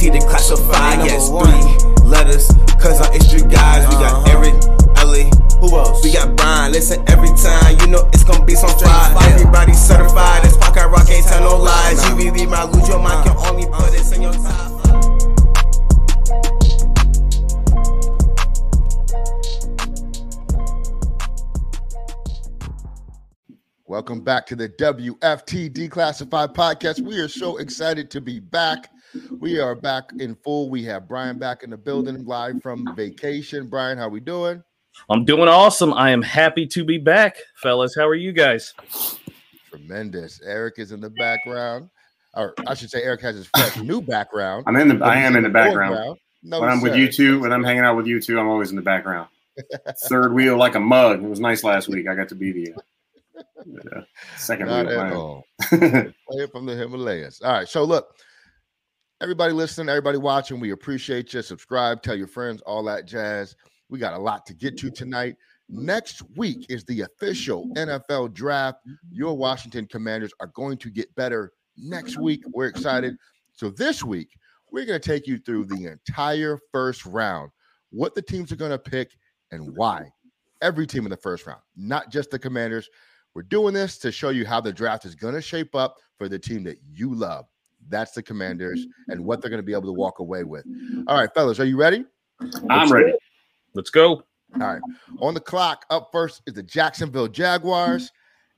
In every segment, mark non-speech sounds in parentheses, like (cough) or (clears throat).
T to classify, yes, three letters. Cause I'm extra guys. We got Uh-huh. Eric, Ellie. Who else? We got Brian. Listen every time. You know it's gonna be some fire. Everybody certified. This pocket rock ain't tell no lies. You really might lose your mind. Can only put this in your top. Welcome back to the WFT Declassified Podcast. We are so excited to be back. We are back in full. We have Brian back in the building live from vacation. Brian, how are we doing? I'm doing awesome. I am happy to be back, fellas. How are you guys? Tremendous. Eric is in the background. Or I should say Eric has his fresh (laughs) new background. I'm in the. I am in the background. foreground. No, when I'm with you two, when I'm hanging out with you two, I'm always in the background. (laughs) Third wheel like a mug. It was nice last week. I got to be the uh, (laughs) second Not wheel. at all. Play it from the Himalayas. All right. So look, everybody listening, everybody watching, we appreciate you. Subscribe, tell your friends, all that jazz. We got a lot to get to tonight. Next week is the official NFL draft. Your Washington Commanders are going to get better next week. We're excited. So this week, we're going to take you through the entire first round, what the teams are going to pick and why. Every team in the first round, not just the Commanders. We're doing this to show you how the draft is going to shape up for the team that you love. That's the Commanders and what they're going to be able to walk away with. All right, fellas, are you ready? I'm ready. Let's go. All right. On the clock, up first is the Jacksonville Jaguars,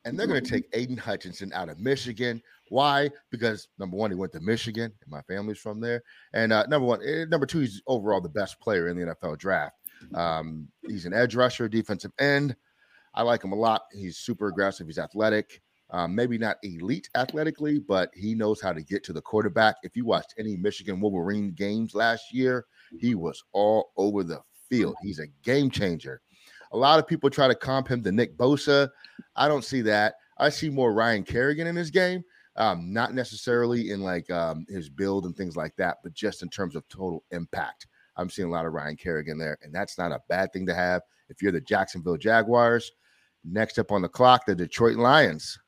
and they're going to take Aidan Hutchinson out of Michigan. Why? Because number one, he went to Michigan, and my family's from there. And uh, number one, eh, number two, he's overall the best player in the NFL draft. Um, he's an edge rusher, defensive end. I like him a lot. He's super aggressive. He's athletic. Um, maybe not elite athletically, but he knows how to get to the quarterback. If you watched any Michigan Wolverine games last year, he was all over the field. He's a game changer. A lot of people try to comp him to Nick Bosa. I don't see that. I see more Ryan Kerrigan in his game, um, not necessarily in like um, his build and things like that, but just in terms of total impact. I'm seeing a lot of Ryan Kerrigan there, and that's not a bad thing to have if you're the Jacksonville Jaguars. Next up on the clock, the Detroit Lions.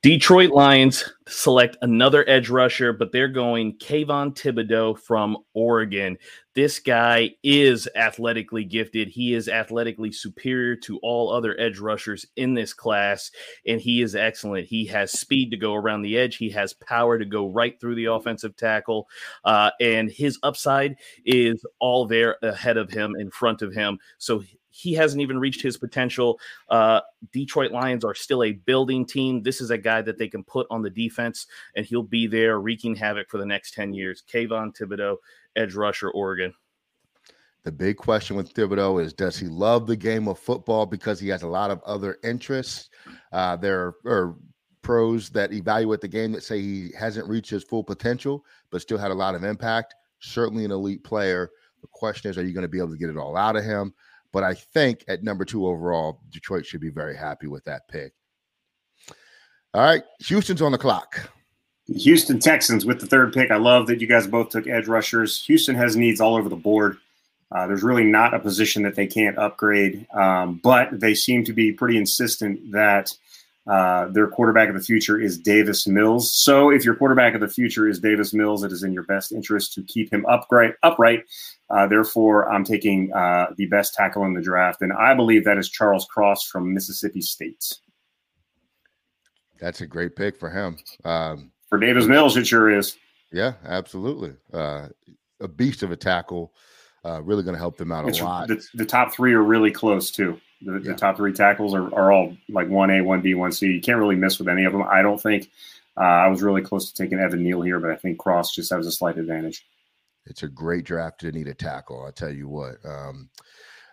Detroit Lions select another edge rusher, but they're going Kayvon Thibodeaux from Oregon. This guy is athletically gifted. He is athletically superior to all other edge rushers in this class, and he is excellent. He has speed to go around the edge, he has power to go right through the offensive tackle, uh, and his upside is all there ahead of him, in front of him. So he hasn't even reached his potential. Uh, Detroit Lions are still a building team. This is a guy that they can put on the defense, and he'll be there wreaking havoc for the next 10 years. Kayvon Thibodeaux, edge rusher, Oregon. The big question with Thibodeaux is does he love the game of football because he has a lot of other interests? Uh, there are pros that evaluate the game that say he hasn't reached his full potential, but still had a lot of impact. Certainly an elite player. The question is, are you going to be able to get it all out of him? But I think at number two overall, Detroit should be very happy with that pick. All right, Houston's on the clock. Houston Texans with the third pick. I love that you guys both took edge rushers. Houston has needs all over the board. Uh, there's really not a position that they can't upgrade, um, but they seem to be pretty insistent that uh, their quarterback of the future is Davis Mills. So if your quarterback of the future is Davis Mills, it is in your best interest to keep him upright. Upright. Uh, therefore, I'm taking uh, the best tackle in the draft, and I believe that is Charles Cross from Mississippi State. That's a great pick for him. Um, For Davis Mills, it sure is. yeah, absolutely. Uh, a beast of a tackle. Uh, really going to help them out a It's, lot. the, the top three are really close too. The, Yeah. the top three tackles are, are all like one A, one B, one C. You can't really miss with any of them. I don't think. Uh, I was really close to taking Evan Neal here, but I think Cross just has a slight advantage. It's a great draft to need a tackle. I tell you what. Um,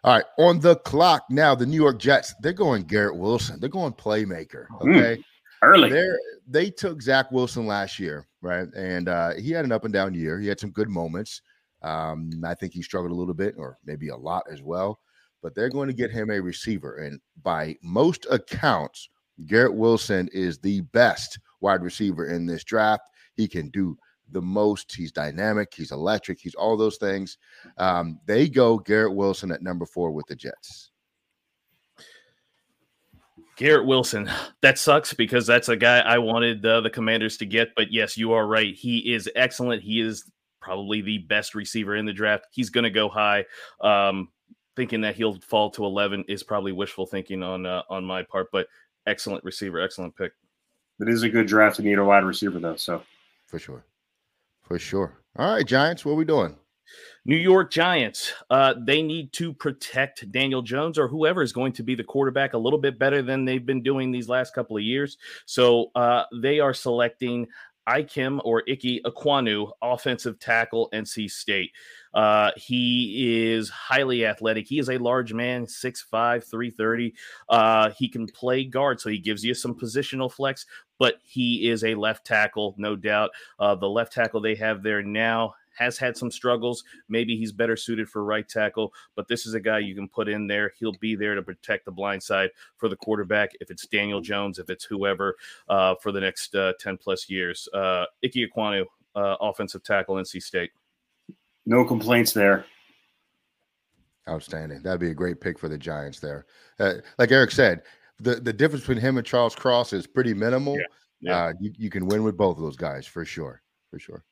all right, on the clock now, the New York Jets. They're going Garrett Wilson. They're going playmaker. Hmm. Okay, Early. they're they took Zach Wilson last year, right? And uh, he had an up and down year. He had some good moments. Um, I think he struggled a little bit, or maybe a lot as well. But they're going to get him a receiver, and by most accounts, Garrett Wilson is the best wide receiver in this draft. He can do the most. He's dynamic. He's electric. He's all those things. Um, they go Garrett Wilson at number four with the Jets. Garrett Wilson. That sucks because that's a guy I wanted uh, the commanders to get. But yes, you are right. He is excellent. He is probably the best receiver in the draft. He's going to go high. Um, thinking that he'll fall to 11 is probably wishful thinking on uh, on my part, but excellent receiver, excellent pick. It is a good draft to need a wide receiver though, so for sure, for sure. All right, Giants, what are we doing? New York Giants, uh, they need to protect Daniel Jones or whoever is going to be the quarterback a little bit better than they've been doing these last couple of years. So uh, they are selecting Ikem or Ike Ekwonu, offensive tackle, NC State. Uh, he is highly athletic. He is a large man, 6'5, 330. Uh, he can play guard, so he gives you some positional flex, but he is a left tackle, no doubt. Uh, the left tackle they have there now has had some struggles. Maybe he's better suited for right tackle, but this is a guy you can put in there. He'll be there to protect the blind side for the quarterback. If it's Daniel Jones, if it's whoever uh, for the next uh, 10 plus years. Uh, Ike Ekwonu, uh, offensive tackle, NC State. No complaints there. Outstanding. That'd be a great pick for the Giants there. Uh, like Eric said, the, the difference between him and Charles Cross is pretty minimal. Yeah. Yeah. Uh, you, you can win with both of those guys for sure. For sure.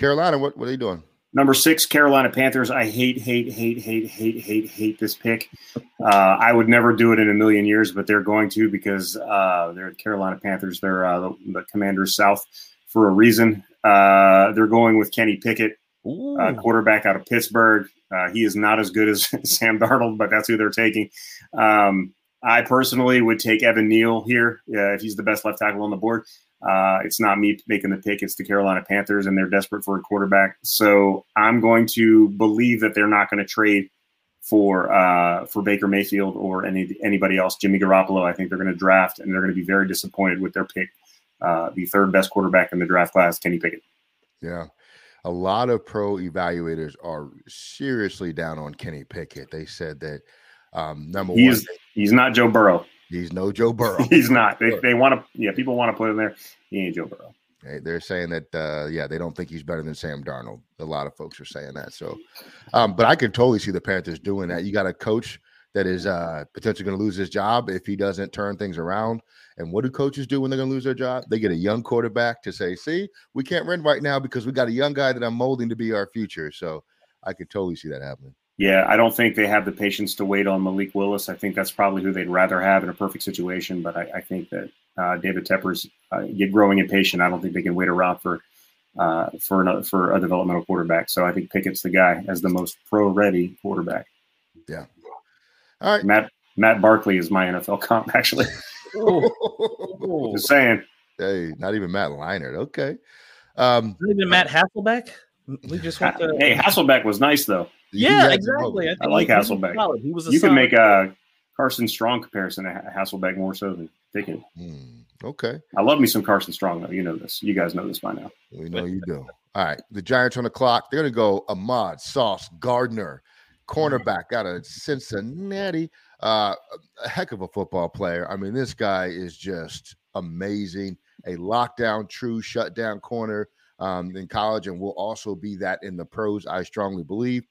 Carolina, what, what are they doing? Number six, Carolina Panthers. I hate, hate, hate, hate, hate, hate, hate this pick. Uh, I would never do it in a million years, but they're going to because uh, they're Carolina Panthers. They're uh, the, the, Commanders South for a reason. Uh, they're going with Kenny Pickett, uh, quarterback out of Pittsburgh. Uh, he is not as good as (laughs) Sam Darnold, but that's who they're taking. Um, I personally would take Evan Neal here if he's the best left tackle on the board. Uh, it's not me making the pick; it's the Carolina Panthers, and they're desperate for a quarterback. So I'm going to believe that they're not going to trade for uh, for Baker Mayfield or any anybody else. Jimmy Garoppolo, I think they're going to draft, and they're going to be very disappointed with their pick. Uh, the third best quarterback in the draft class, Kenny Pickett. Yeah, a lot of pro evaluators are seriously down on Kenny Pickett. They said that um, number he's, one, he's not Joe Burrow. He's no Joe Burrow. (laughs) He's not. They, they want to. Yeah, people want to put him there. He ain't Joe Burrow. They're saying that, uh, yeah, they don't think he's better than Sam Darnold. A lot of folks are saying that. So, um, but I could totally see the Panthers doing that. You got a coach that is uh, potentially going to lose his job if he doesn't turn things around. And what do coaches do when they're going to lose their job? They get a young quarterback to say, "See, we can't win right now because we got a young guy that I'm molding to be our future." So, I could totally see that happening. Yeah, I don't think they have the patience to wait on Malik Willis. I think that's probably who they'd rather have in a perfect situation. But I, I think that uh, David Tepper's uh, get growing impatient. I don't think they can wait around for uh, for another, for a developmental quarterback. So I think Pickett's the guy as the most pro ready quarterback. Yeah. All right. Matt Matt Barkley is my NFL (laughs) comp actually. Just saying. Hey, not even Matt Leinart. Okay. Um, not even Matt Hasselbeck. We just want to. Hey, Hasselbeck was nice though. Yeah, exactly. I, I like Hasselbeck. He, he was. you can make a Carson Strong comparison to Hasselbeck more so than Pickett. Hmm, okay. I love me some Carson Strong though. You know this. You guys know this by now. We know you do. (laughs) All right. The Giants on the clock. They're going to go Ahmad Sauce Gardner, cornerback out of Cincinnati. Uh, a heck of a football player. I mean, this guy is just amazing. A lockdown, true shutdown corner um, in college, and will also be that in the pros. I strongly believe.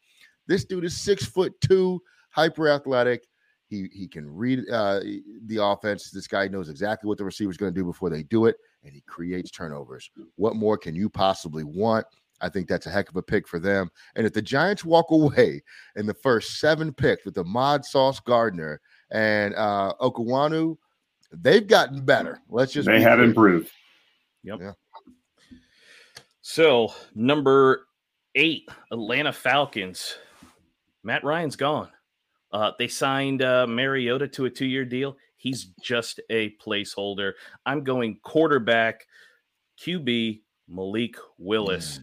This dude is six foot two, hyper athletic. He he can read uh, the offense. This guy knows exactly what the receiver is going to do before they do it, and he creates turnovers. What more can you possibly want? I think that's a heck of a pick for them. And if the Giants walk away in the first seven picks with the Mod Sauce Gardner and uh, Ekwonu, they've gotten better. Let's just they have clear. improved. Yep. Yeah. So number eight, Atlanta Falcons. Matt Ryan's gone. Uh, they signed uh, Mariota to a two year deal. He's just a placeholder. I'm going quarterback, QB, Malik Willis.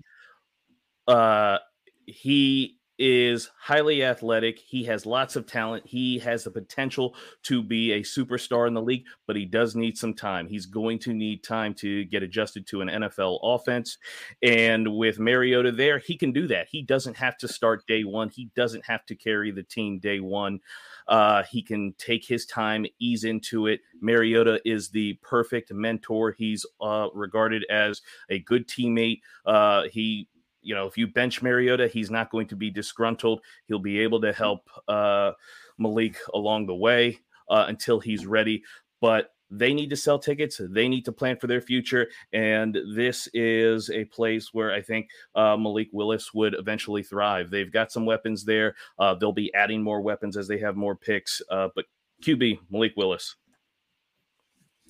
Mm. Uh, he is highly athletic. He has lots of talent. He has the potential to be a superstar in the league, but he does need some time. He's going to need time to get adjusted to an NFL offense. And with Mariota there, he can do that. He doesn't have to start day one, he doesn't have to carry the team day one. Uh, he can take his time, ease into it. Mariota is the perfect mentor. He's uh, regarded as a good teammate. Uh, he you know, if you bench Mariota, he's not going to be disgruntled. He'll be able to help uh, Malik along the way uh, until he's ready. But they need to sell tickets. They need to plan for their future. And this is a place where I think uh, Malik Willis would eventually thrive. They've got some weapons there. Uh, they'll be adding more weapons as they have more picks. Uh, but QB, Malik Willis.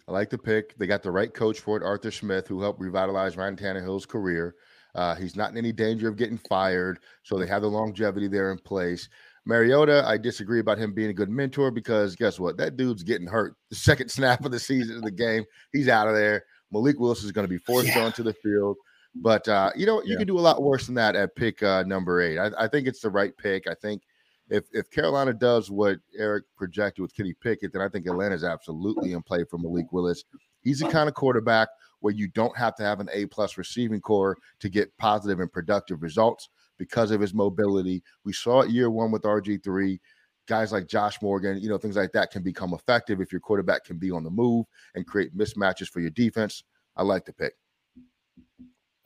I like the pick. They got the right coach for it, Arthur Smith, who helped revitalize Ryan Tannehill's career. Uh, he's not in any danger of getting fired, so they have the longevity there in place. Mariota, I disagree about him being a good mentor because guess what? That dude's getting hurt. The second (laughs) snap of the season of the game, he's out of there. Malik Willis is going to be forced yeah. onto the field. But uh, you know, you yeah. can do a lot worse than that at pick uh, number eight. I, I, think it's the right pick. I think if if Carolina does what Eric projected with Kenny Pickett, then I think Atlanta is absolutely in play for Malik Willis. He's the kind of quarterback where you don't have to have an A plus receiving corps to get positive and productive results because of his mobility. We saw it year one with RG3. Guys like Josh Morgan, you know, things like that can become effective if your quarterback can be on the move and create mismatches for your defense. I like the pick.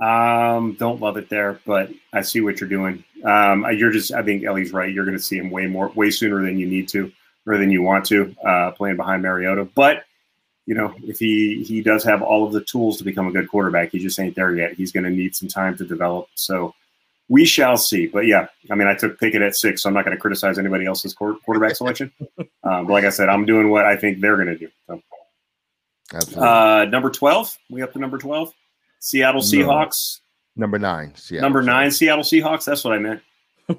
Um, don't love it there, but I see what you're doing. Um, you're just, I think Ellie's right. You're going to see him way more, way sooner than you need to, or than you want to, uh, playing behind Mariota. But you know, if he he does have all of the tools to become a good quarterback, he just ain't there yet. He's going to need some time to develop. So we shall see. But yeah, I mean, I took Pickett at six, so I'm not going to criticize anybody else's quarterback selection. (laughs) Um, but like I said, I'm doing what I think they're going to do. So. Absolutely. Uh, number 12, we up to number 12. Seattle Seahawks. No. Number nine. Seattle. Number nine, Seattle Seahawks. That's what I meant.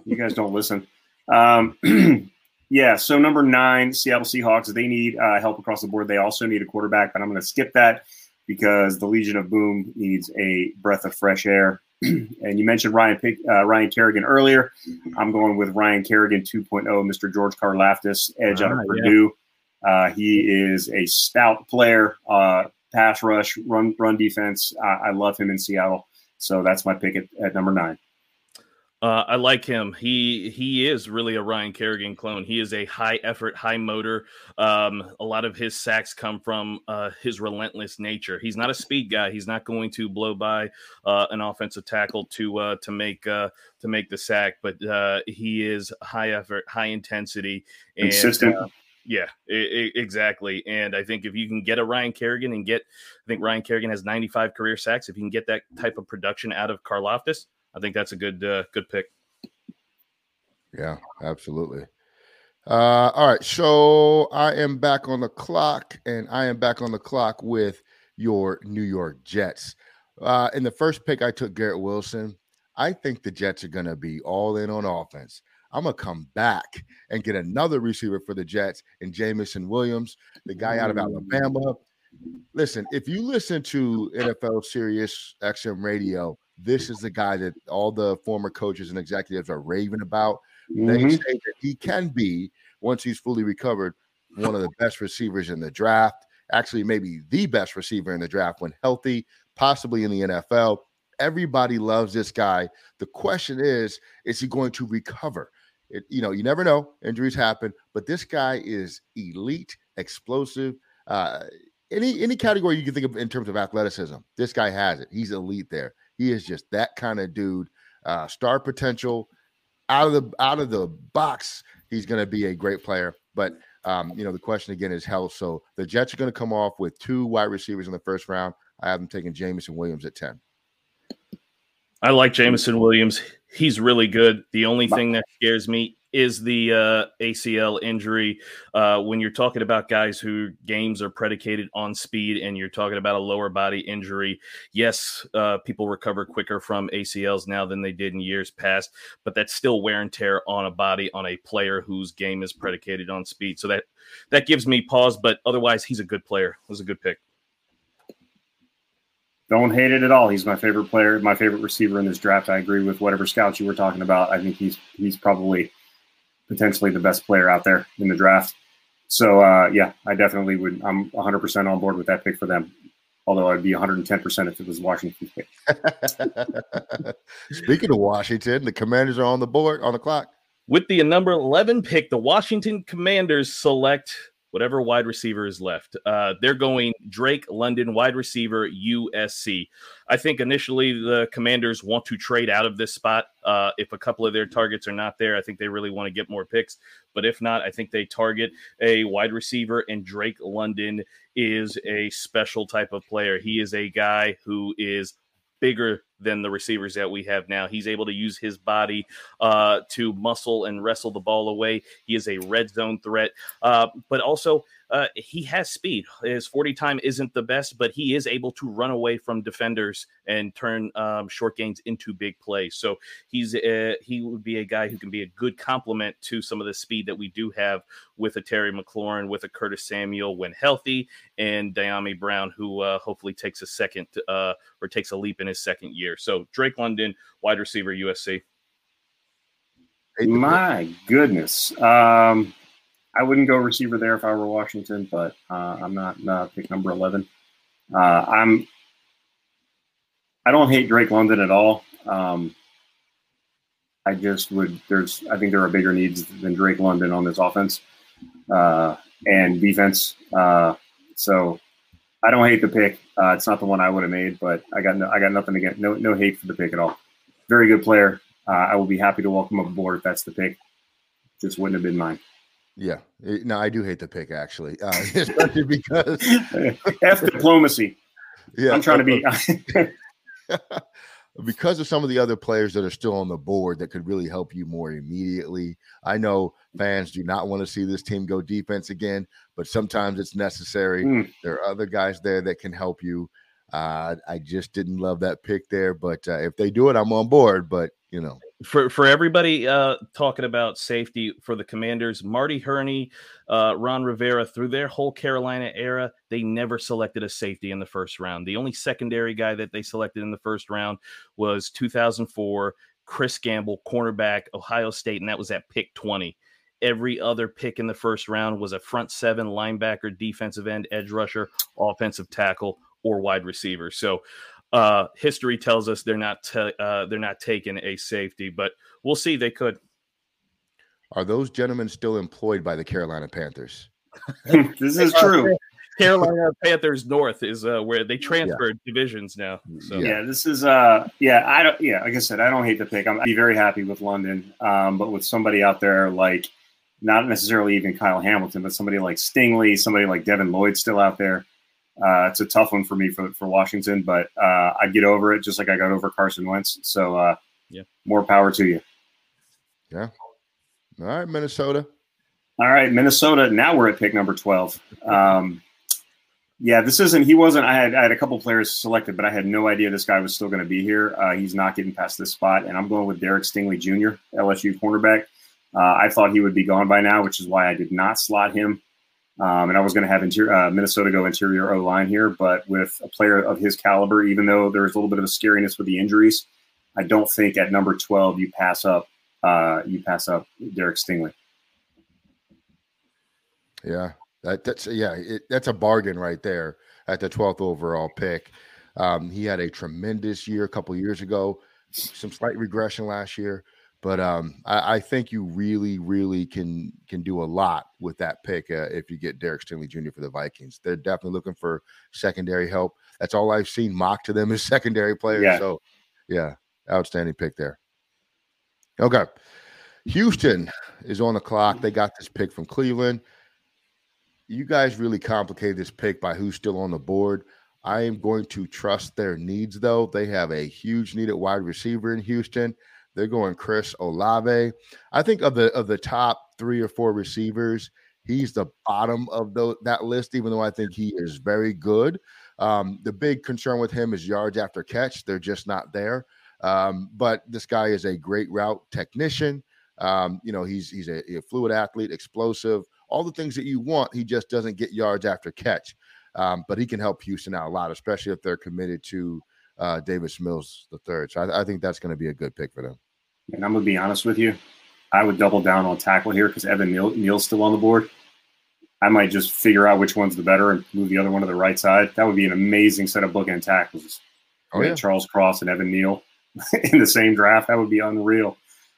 You guys don't listen. Um, (clears throat) yeah, so number nine, Seattle Seahawks. They need uh, help across the board. They also need a quarterback, but I'm going to skip that because the Legion of Boom needs a breath of fresh air. (clears throat) and you mentioned Ryan Pick, uh, Ryan Kerrigan earlier. I'm going with Ryan Kerrigan 2.0, Mr. George Karlaftis, edge out of ah, Purdue. Yeah. Uh, he is a stout player, uh, pass rush, run run defense. I love him in Seattle. So that's my pick at, at number nine. Uh, I like him. He he is really a Ryan Kerrigan clone. He is a high effort, high motor. Um, a lot of his sacks come from uh, his relentless nature. He's not a speed guy. He's not going to blow by uh, an offensive tackle to uh, to make uh, to make the sack. But uh, he is high effort, high intensity, and, consistent. Yeah, it, it, exactly. And I think if you can get a Ryan Kerrigan and get, I think Ryan Kerrigan has 95 career sacks. If you can get that type of production out of Karlaftis, I think that's a good uh, good pick. Yeah, absolutely. Uh, all right, so I am back on the clock, and I am back on the clock with your New York Jets. Uh, in the first pick, I took Garrett Wilson. I think the Jets are going to be all in on offense. I'm gonna come back and get another receiver for the Jets and Jameson Williams, the guy out of Alabama. Listen, if you listen to NFL Sirius XM Radio, this is the guy that all the former coaches and executives are raving about. Mm-hmm. They say that he can be, once he's fully recovered, one of the best receivers in the draft. Actually, maybe the best receiver in the draft when healthy, possibly in the NFL. Everybody loves this guy. The question is, is he going to recover? It, you know, you never know. Injuries happen, but this guy is elite, explosive. Uh, any any category you can think of in terms of athleticism, this guy has it. He's elite there. He is just that kind of dude. Uh, star potential out of the out of the box. He's going to be a great player. But um, you know, the question again is health. So the Jets are going to come off with two wide receivers in the first round. I have them taking Jameson Williams at ten. I like Jameson Williams. He's really good. The only thing that scares me is the uh, ACL injury. Uh, when you're talking about guys who games are predicated on speed and you're talking about a lower body injury, yes, uh, people recover quicker from ACLs now than they did in years past, but that's still wear and tear on a body on a player whose game is predicated on speed. So that that gives me pause, but otherwise, he's a good player. It was a good pick. Don't hate it at all. He's my favorite player, my favorite receiver in this draft. I agree with whatever scouts you were talking about. I think he's he's probably potentially the best player out there in the draft. So uh, yeah, I definitely would. I'm 100% on board with that pick for them. Although I'd be 110% if it was Washington pick. (laughs) Speaking of Washington, the Commanders are on the board on the clock. With the number 11 pick, the Washington Commanders select whatever wide receiver is left. Uh, they're going Drake London, wide receiver, USC. I think initially the Commanders want to trade out of this spot. Uh, if a couple of their targets are not there, I think they really want to get more picks. But if not, I think they target a wide receiver, and Drake London is a special type of player. He is a guy who is bigger than the receivers that we have now. He's able to use his body uh, to muscle and wrestle the ball away. He is a red zone threat, uh, but also uh, he has speed. His 40 time isn't the best, but he is able to run away from defenders and turn um, short gains into big plays. So he's a, he would be a guy who can be a good complement to some of the speed that we do have with a Terry McLaurin, with a Curtis Samuel when healthy, and Dyami Brown, who uh, hopefully takes a second uh, or takes a leap in his second year. So Drake London, wide receiver, USC. My goodness. Um, I wouldn't go receiver there if I were Washington, but uh, I'm not uh, pick number 11. Uh, I'm. I don't hate Drake London at all. Um, I just would. There's. I think there are bigger needs than Drake London on this offense uh, and defense. Uh, so I don't hate the pick. Uh, it's not the one I would have made, but I got no, I got nothing against no no hate for the pick at all. Very good player. I will be happy to welcome him aboard if that's the pick. Just wouldn't have been mine. Yeah, eh, no, I do hate the pick actually, uh, (laughs) especially because (laughs) F diplomacy. Yeah, I'm trying to be (laughs) because of some of the other players that are still on the board that could really help you more immediately. I know fans do not want to see this team go defense again, but sometimes it's necessary. Mm. There are other guys there that can help you. Uh, I just didn't love that pick there, but uh, if they do it, I'm on board. But you know, for for everybody uh, talking about safety for the Commanders, Marty Hurney, uh, Ron Rivera, through their whole Carolina era, they never selected a safety in the first round. The only secondary guy that they selected in the first round was 2004 Chris Gamble, cornerback, Ohio State, and that was at pick 20. Every other pick in the first round was a front seven linebacker, defensive end, edge rusher, offensive tackle, or wide receiver. So uh, history tells us they're not t- uh, they're not taking a safety, but we'll see. They could. Are those gentlemen still employed by the Carolina Panthers? (laughs) this is true. Carolina Panthers North is uh, where they transferred yeah. divisions now. So. Yeah, this is uh, yeah, I don't, yeah, like I said, I don't hate the pick. I'm I'd be very happy with London, um, but with somebody out there like not necessarily even Kyle Hamilton, but somebody like Stingley, somebody like Devin Lloyd still out there. Uh, it's a tough one for me for, for Washington, but uh, I'd get over it just like I got over Carson Wentz. So, uh, yeah, more power to you. Yeah. All right, Minnesota. All right, Minnesota. Now we're at pick number 12. Um, yeah, this isn't, he wasn't, I had, I had a couple players selected, but I had no idea this guy was still going to be here. Uh, he's not getting past this spot, and I'm going with Derek Stingley Jr., LSU cornerback. Uh, I thought he would be gone by now, which is why I did not slot him um, and I was going to have interior, uh, Minnesota go interior O line here, but with a player of his caliber, even though there's a little bit of a scariness with the injuries, I don't think at number 12 you pass up uh, you pass up Derek Stingley. Yeah, that, that's yeah, it, that's a bargain right there at the 12th overall pick. Um, he had a tremendous year a couple years ago, some slight regression last year. But um, I, I, think you really, really can can do a lot with that pick uh, if you get Derek Stingley Jr. for the Vikings. They're definitely looking for secondary help. That's all I've seen mocked to them as (laughs) secondary players. Yeah. So, yeah, outstanding pick there. Okay, Houston is on the clock. They got this pick from Cleveland. You guys really complicated this pick by who's still on the board. I am going to trust their needs, though. They have a huge need at wide receiver in Houston. They're going Chris Olave. I think of the of the top three or four receivers, he's the bottom of the, that list. Even though I think he is very good. Um, the big concern with him is yards after catch; they're just not there. Um, but this guy is a great route technician. Um, you know, he's he's a, a, fluid athlete, explosive, all the things that you want. He just doesn't get yards after catch. Um, but he can help Houston out a lot, especially if they're committed to uh, Davis Mills the third. So I, I think that's going to be a good pick for them. And I'm going to be honest with you, I would double down on tackle here because Evan Neal, Neal's still on the board. I might just figure out which one's the better and move the other one to the right side. That would be an amazing set of bookend tackles. Oh, yeah. Charles Cross and Evan Neal (laughs) in the same draft. That would be unreal.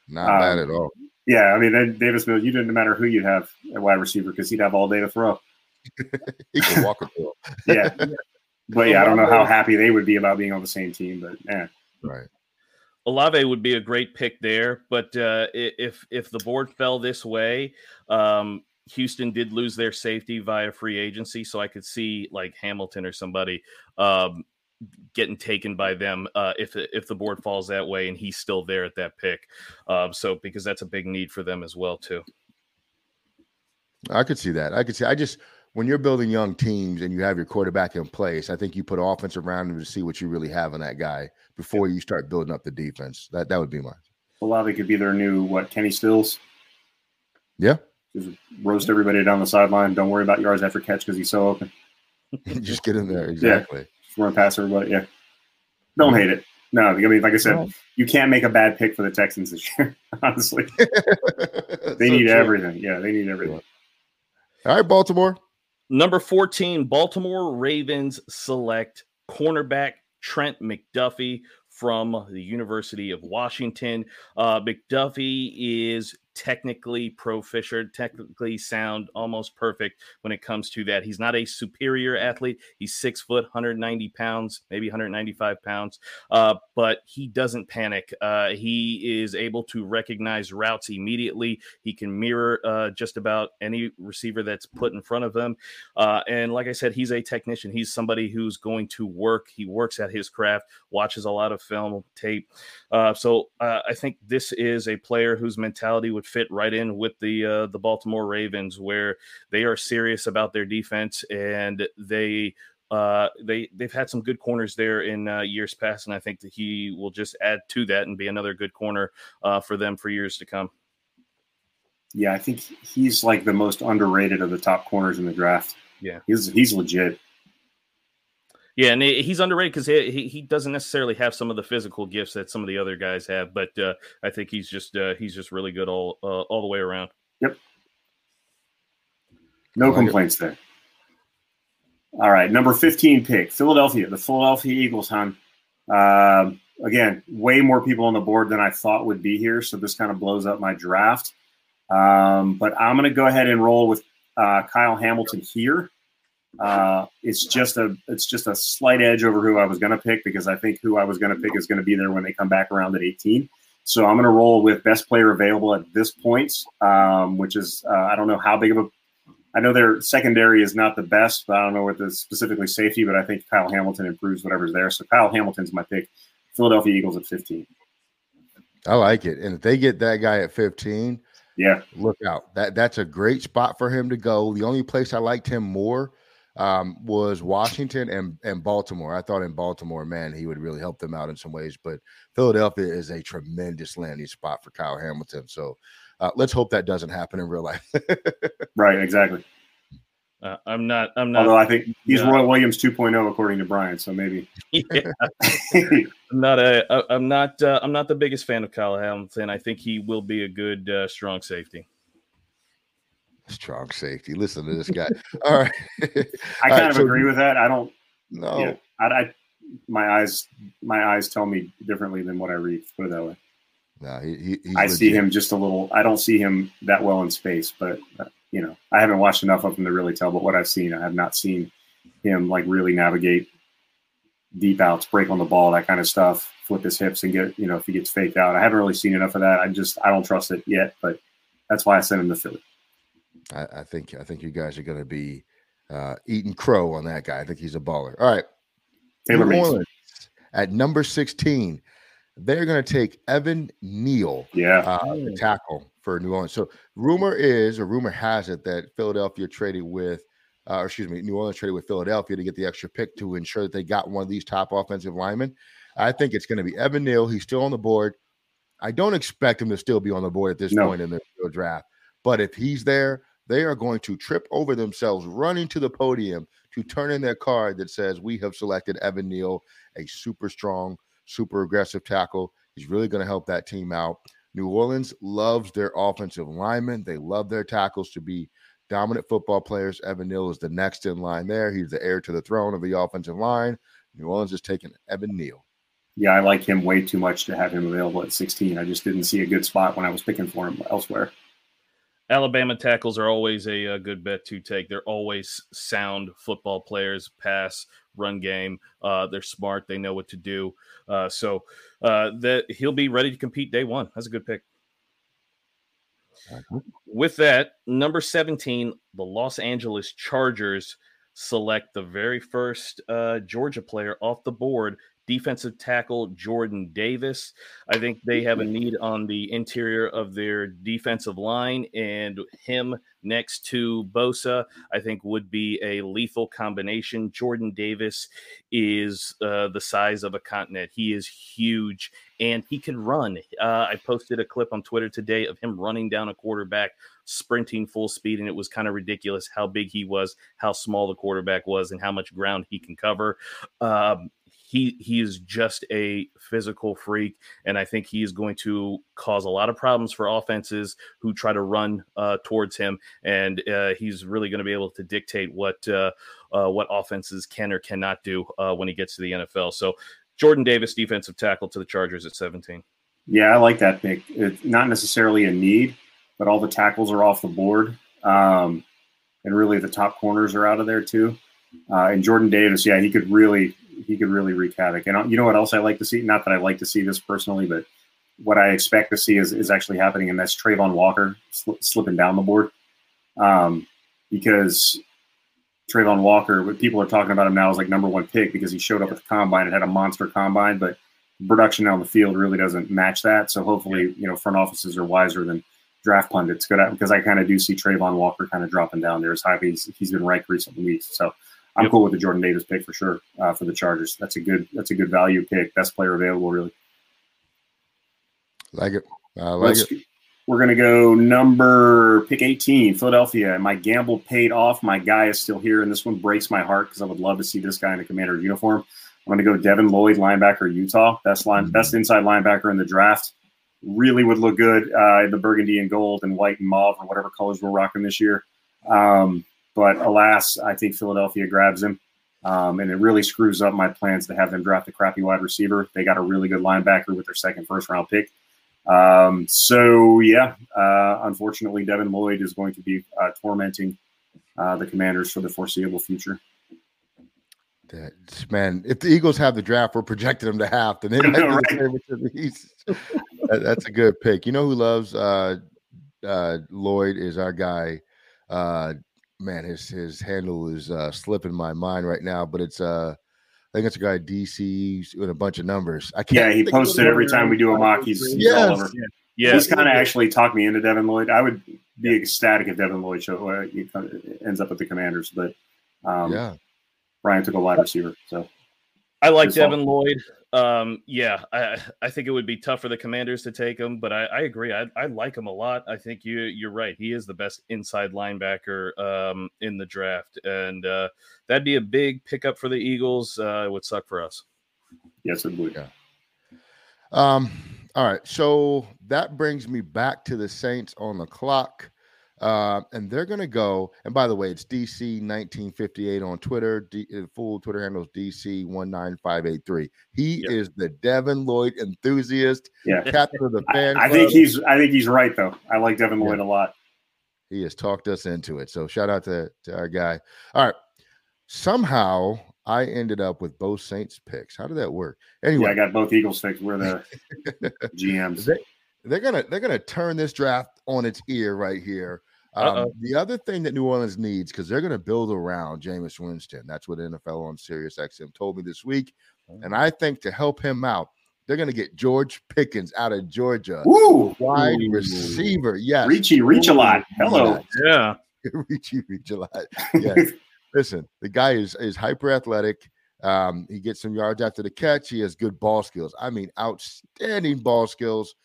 Not um, bad at all. Yeah, I mean, then Davis Mills, you didn't matter who you'd have at wide receiver because he'd have all day to throw. (laughs) he can walk a throw. yeah. (laughs) But yeah, I don't know how happy they would be about being on the same team, but yeah. Right. Olave would be a great pick there, but uh, if if the board fell this way, um, Houston did lose their safety via free agency, so I could see like Hamilton or somebody um, getting taken by them uh, if if the board falls that way and he's still there at that pick. Um, so because that's a big need for them as well too. I could see that. I could see. I just when you're building young teams and you have your quarterback in place, I think you put offense around him to see what you really have in that guy before you start building up the defense. That that would be mine. Olave could be their new what Kenny Stills. Yeah. Just roast everybody down the sideline. Don't worry about yards after catch because he's so open. (laughs) just get in there. Exactly. Yeah. Just run past everybody. Yeah. Don't hate it. No, I mean, like I said, you can't make a bad pick for the Texans this year. (laughs) Honestly, (laughs) they so need true. everything. Yeah, they need everything. All right, Baltimore. Number 14, Baltimore Ravens select cornerback Trent McDuffie from the University of Washington. Uh, McDuffie is technically proficient, technically sound, almost perfect when it comes to that. He's not a superior athlete. He's six foot, 190 pounds, maybe 195 pounds, uh, but he doesn't panic. Uh, he is able to recognize routes immediately. He can mirror uh, just about any receiver that's put in front of him. Uh, and like I said, he's a technician. He's somebody who's going to work. He works at his craft, watches a lot of film tape. Uh, so uh, I think this is a player whose mentality would would fit right in with the uh, the Baltimore Ravens, where they are serious about their defense and they uh, they they've had some good corners there in uh, years past, and I think that he will just add to that and be another good corner uh, for them for years to come. Yeah, I think he's like the most underrated of the top corners in the draft. Yeah, he's he's legit. Yeah, and he's underrated because he, he doesn't necessarily have some of the physical gifts that some of the other guys have, but uh, I think he's just uh, he's just really good all uh, all the way around. Yep. No complaints there. All right, number fifteen pick, Philadelphia, the Philadelphia Eagles. Hon, uh, again, way more people on the board than I thought would be here, so this kind of blows up my draft. Um, but I'm going to go ahead and roll with uh, Kyle Hamilton here. Uh, it's just a it's just a slight edge over who I was going to pick because I think who I was going to pick is going to be there when they come back around at 18. So I'm going to roll with best player available at this point, um, which is uh, I don't know how big of a I know their secondary is not the best, but I don't know what the specifically safety, but I think Kyle Hamilton improves whatever's there. So Kyle Hamilton's my pick. Philadelphia Eagles at 15. I like it. And if they get that guy at 15, yeah, look out. That that's a great spot for him to go. The only place I liked him more um, was Washington and, and Baltimore. I thought in Baltimore, man, he would really help them out in some ways. But Philadelphia is a tremendous landing spot for Kyle Hamilton. So uh, let's hope that doesn't happen in real life. (laughs) right, exactly. Uh, I'm not. I'm not. Although I think he's not, Roy Williams 2.0 according to Brian, so maybe. (laughs) Yeah. (laughs) I'm not a. I'm not. Uh, I'm not the biggest fan of Kyle Hamilton. I think he will be a good uh, strong safety. Strong safety. Listen to this guy. (laughs) All right. I kind right, of so, agree with that. I don't. No. Yeah, I, I, my eyes, my eyes tell me differently than what I read. Put it that way. No, he, he I legit. see him just a little. I don't see him that well in space, but uh, you know, I haven't watched enough of him to really tell. But what I've seen, I have not seen him like really navigate deep outs, break on the ball, that kind of stuff, flip his hips and get you know if he gets faked out. I haven't really seen enough of that. I just I don't trust it yet, but that's why I sent him to Philly. I, I think I think you guys are going to be uh, eating crow on that guy. I think he's a baller. All right, Taylor New Orleans at number sixteen. They're going to take Evan Neal, yeah, uh, the tackle for New Orleans. So rumor is, or rumor has it, that Philadelphia traded with, uh, or excuse me, New Orleans traded with Philadelphia to get the extra pick to ensure that they got one of these top offensive linemen. I think it's going to be Evan Neal. He's still on the board. I don't expect him to still be on the board at this no. point in the draft, but if he's there, they are going to trip over themselves running to the podium to turn in their card that says, We have selected Evan Neal, a super strong, super aggressive tackle. He's really going to help that team out. New Orleans loves their offensive linemen. They love their tackles to be dominant football players. Evan Neal is the next in line there. He's the heir to the throne of the offensive line. New Orleans is taking Evan Neal. yeah, I like him way too much to have him available at 16. I just didn't see a good spot when I was picking for him elsewhere. Alabama tackles are always a, a, good bet to take. They're always sound football players, pass, run game. Uh, they're smart. They know what to do. Uh, so uh, that he'll be ready to compete day one. That's a good pick. With that, number 17, the Los Angeles Chargers select the very first uh, Georgia player off the board defensive tackle Jordan Davis. I think they have a need on the interior of their defensive line, and him next to Bosa, I think would be a lethal combination. Jordan Davis is uh, the size of a continent. He is huge and he can run. Uh, I posted a clip on Twitter today of him running down a quarterback, sprinting full speed, and it was kind of ridiculous how big he was, how small the quarterback was, and how much ground he can cover. Um, he he is just a physical freak, and I think he is going to cause a lot of problems for offenses who try to run uh, towards him, and uh, he's really going to be able to dictate what uh, uh, what offenses can or cannot do uh, when he gets to the NFL. So Jordan Davis, defensive tackle to the Chargers at 17. Yeah, I like that pick. It's not necessarily a need, but all the tackles are off the board, um, and really the top corners are out of there too. Uh, and Jordan Davis, yeah, he could really he could really wreak havoc. And uh, you know what else I like to see? Not that I like to see this personally, but what I expect to see is, is actually happening, and that's Travon Walker sl- slipping down the board. Um, because Travon Walker, what people are talking about him now is like number one pick because he showed up at the combine and had a monster combine, but production on the field really doesn't match that. So hopefully, you know, front offices are wiser than draft pundits because I kind of do see Travon Walker kind of dropping down there as high as he's been ranked recent weeks. So I'm yep. cool with the Jordan Davis pick for sure uh, for the Chargers. That's a good that's a good value pick. Best player available, really. Like it. I like Let's, it. We're gonna go number pick 18, Philadelphia. My gamble paid off. My guy is still here, and this one breaks my heart because I would love to see this guy in a commander uniform. I'm gonna go Devin Lloyd, linebacker, Utah. Best line, mm-hmm. best inside linebacker in the draft. Really would look good uh, in the burgundy and gold and white and mauve or whatever colors we're rocking this year. Um, but alas, I think Philadelphia grabs him. Um, and it really screws up my plans to have them draft a crappy wide receiver. They got a really good linebacker with their second first round pick. Um, so, yeah, uh, unfortunately, Devin Lloyd is going to be uh, tormenting uh, the commanders for the foreseeable future. That, man, if the Eagles have the draft, we're projecting them to have, then they might (laughs) right? the that, that's a good pick. You know who loves uh, uh, Lloyd is our guy, uh, man, his his handle is uh, slipping my mind right now, but it's uh I think it's a guy DC with a bunch of numbers. I can't. Yeah, he posted every time we do a mock. He's, he's yes. all over. Yeah, yeah. he's kind of actually talked me into Devin Lloyd. I would be ecstatic if Devin Lloyd show, uh, ends up with the Commanders, but um, yeah, Brian took a wide receiver, so I like Devin Lloyd. Um, yeah, I, I think it would be tough for the Commanders to take him, but I, I agree. I, I like him a lot. I think you you're right. He is the best inside linebacker um, in the draft, and uh, that'd be a big pickup for the Eagles. Uh, it would suck for us. Yes, it would. Yeah. Um. All right. So that brings me back to the Saints on the clock. Uh, and they're going to go. And by the way, it's DC 1958 on Twitter. D, uh, full Twitter handle is DC 19583. He yep. is the Devin Lloyd enthusiast. Yeah, captain of the fan. I, I think he's. I think he's right though. I like Devin Lloyd yeah. a lot. He has talked us into it. So shout out to, to our guy. All right. Somehow I ended up with both Saints picks. How did that work? Anyway, yeah, I got both Eagles picks. We're the (laughs) GMs. They, they're gonna they're gonna turn this draft on its ear right here. Um, the other thing that New Orleans needs, because they're going to build around Jameis Winston. That's what NFL on Sirius XM told me this week. And I think to help him out, they're going to get George Pickens out of Georgia. Woo! Wide Ooh. receiver. Yes. Reachy, reach a lot. Hello. (laughs) Yeah. (laughs) Reachy, reach a lot. Yes. (laughs) Listen, the guy is, is hyper athletic. Um, he gets some yards after the catch. He has good ball skills. I mean, outstanding ball skills.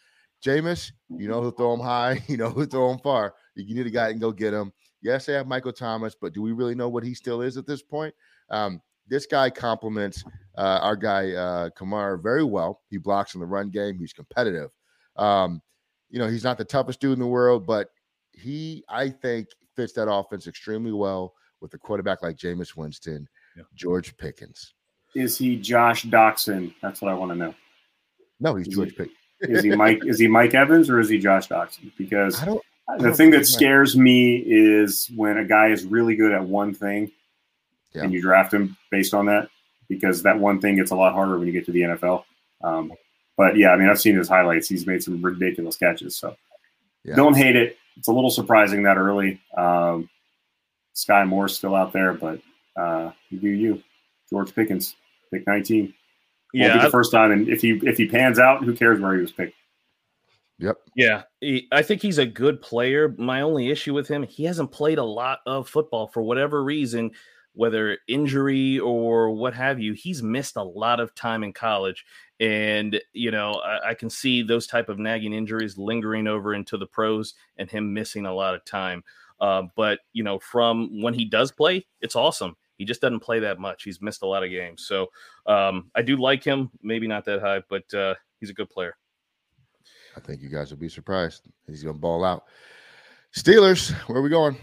Jameis, you know who throw him high, you know who throw him far. You need a guy and go get him. Yes, they have Michael Thomas, but do we really know what he still is at this point? Um, this guy complements uh, our guy uh, Kamara very well. He blocks in the run game. He's competitive. Um, you know, he's not the toughest dude in the world, but he, I think, fits that offense extremely well with a quarterback like Jameis Winston, yeah. George Pickens. Is he Josh Doctson? That's what I want to know. No, he's George Pickens. Is he (laughs) Mike? is he Mike Evans or is he Josh Doctson? Because I don't. I the thing that scares me is when a guy is really good at one thing Yeah. and you draft him based on that because that one thing gets a lot harder when you get to the NFL. Um, but yeah, I mean, I've seen his highlights. He's made some ridiculous catches. So Yeah. don't hate it. It's a little surprising that early. Um, Skyy Moore's still out there, but uh, you do you. George Pickens, pick 19. Won't be Yeah, the first time. And if he if he pans out, who cares where he was picked? Yep. Yeah, he, I think he's a good player. My only issue with him, he hasn't played a lot of football for whatever reason, whether injury or what have you. He's missed a lot of time in college, and you know I, I can see those type of nagging injuries lingering over into the pros and him missing a lot of time. Uh, but you know, from when he does play, it's awesome. He just doesn't play that much. He's missed a lot of games, so um, I do like him. Maybe not that high, but uh, he's a good player. I think you guys will be surprised. He's going to ball out. Steelers, where are we going?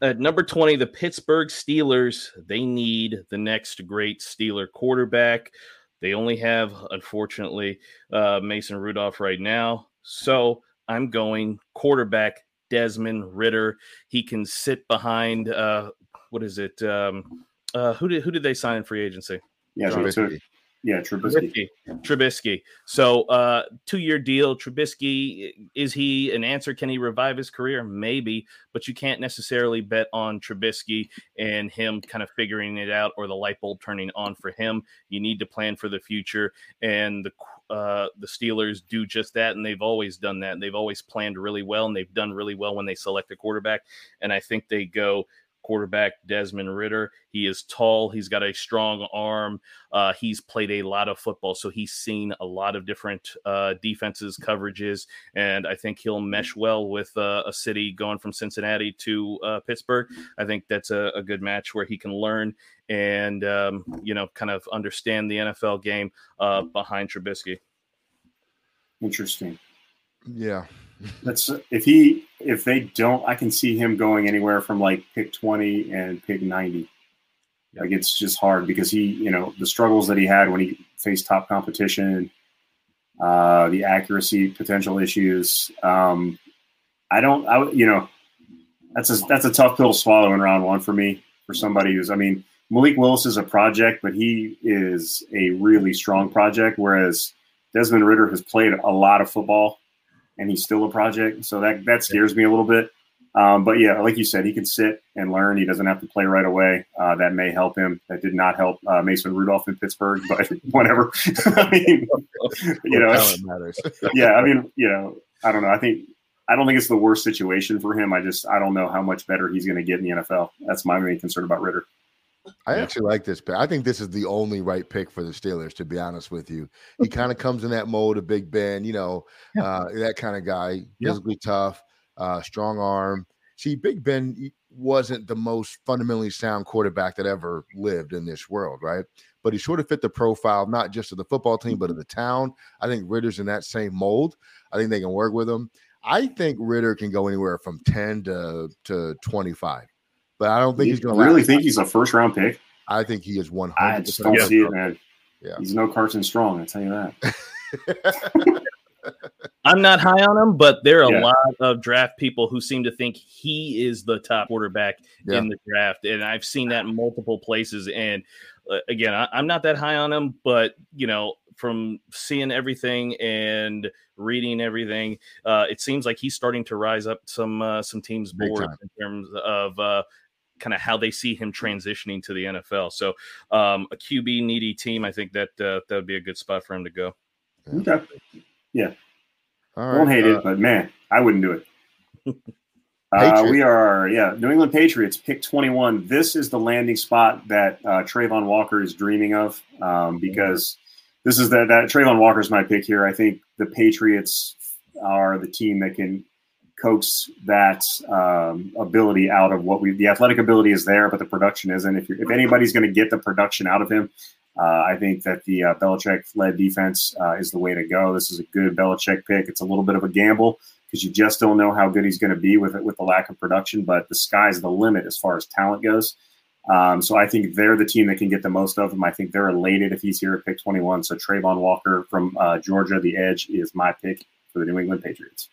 At number 20, the Pittsburgh Steelers, they need the next great Steeler quarterback. They only have, unfortunately, uh, Mason Rudolph right now. So I'm going quarterback Desmond Ridder. He can sit behind, uh, what is it? Um, uh, who did who did they sign in free agency? Yeah, Trubisky. Yeah, Trubisky. Trubisky. So, uh, two year deal. Trubisky, is he an answer? Can he revive his career? Maybe, but you can't necessarily bet on Trubisky and him kind of figuring it out or the light bulb turning on for him. You need to plan for the future, and the uh, the Steelers do just that, and they've always done that. They've always planned really well, and they've done really well when they select a quarterback. And I think they go quarterback Desmond Ridder. He is tall. He's got a strong arm. Uh, he's played a lot of football, so he's seen a lot of different uh, defenses, coverages, and I think he'll mesh well with uh, a city going from Cincinnati to uh, Pittsburgh. I think that's a, a good match where he can learn and um, you know kind of understand the NFL game uh, behind Trubisky. Interesting. Yeah. That's if he if they don't, I can see him going anywhere from like pick twenty and pick ninety. Like it's just hard because he, you know, the struggles that he had when he faced top competition, uh, the accuracy potential issues. Um, I don't, I you know, that's a that's a tough pill to swallow in round one for me. For somebody who's, I mean, Malik Willis is a project, but he is a really strong project. Whereas Desmond Ridder has played a lot of football and he's still a project. So that that scares me a little bit. Um, but yeah, like you said, he can sit and learn. He doesn't have to play right away. Uh, that may help him. That did not help uh, Mason Rudolph in Pittsburgh, (laughs) but whatever. (laughs) I mean, you know, matters. (laughs) yeah. I mean, you know, I don't know. I think I don't think it's the worst situation for him. I just I don't know how much better he's going to get in the NFL. That's my main concern about Ridder. I actually like this pick. I think this is the only right pick for the Steelers, to be honest with you. He kind of comes in that mold of Big Ben, you know, Yeah. uh, that kind of guy, Yeah. physically tough, uh, strong arm. See, Big Ben wasn't the most fundamentally sound quarterback that ever lived in this world, right? But he sort of fit the profile, not just of the football team, but of the town. I think Ridder's in that same mold. I think they can work with him. I think Ridder can go anywhere from 10 to, to 25. But I don't think You he's going to really think he's a first round pick? I think he is one I hundred just don't see it, man. Yeah. He's no Carson Strong. I tell you that. (laughs) I'm not high on him, but there are Yeah. a lot of draft people who seem to think he is the top quarterback Yeah. in the draft, and I've seen that in multiple places. And uh, again, I, I'm not that high on him, but you know, from seeing everything and reading everything, uh, it seems like he's starting to rise up some uh, some teams' Big board in terms of. Uh, Kind of how they see him transitioning to the NFL. So, um, a QB needy team, I think that uh, that would be a good spot for him to go. Okay. All I won't hate uh, it, but man, I wouldn't do it. (laughs) uh, we are, yeah, New England Patriots, pick 21. This is the landing spot that uh, Travon Walker is dreaming of um, because this is that, that Trayvon is my pick here. I think the Patriots are the team that can coax that um, ability out of what we, the athletic ability is there, but the production isn't. If, if anybody's going to get the production out of him, uh, I think that the uh, Belichick-led defense uh, is the way to go. This is a good Belichick pick. It's a little bit of a gamble because you just don't know how good he's going to be with it with the lack of production. But the sky's the limit as far as talent goes. Um, so I think they're the team that can get the most of him. I think they're elated if he's here at pick 21. So Travon Walker from uh, Georgia, the edge, is my pick for the New England Patriots.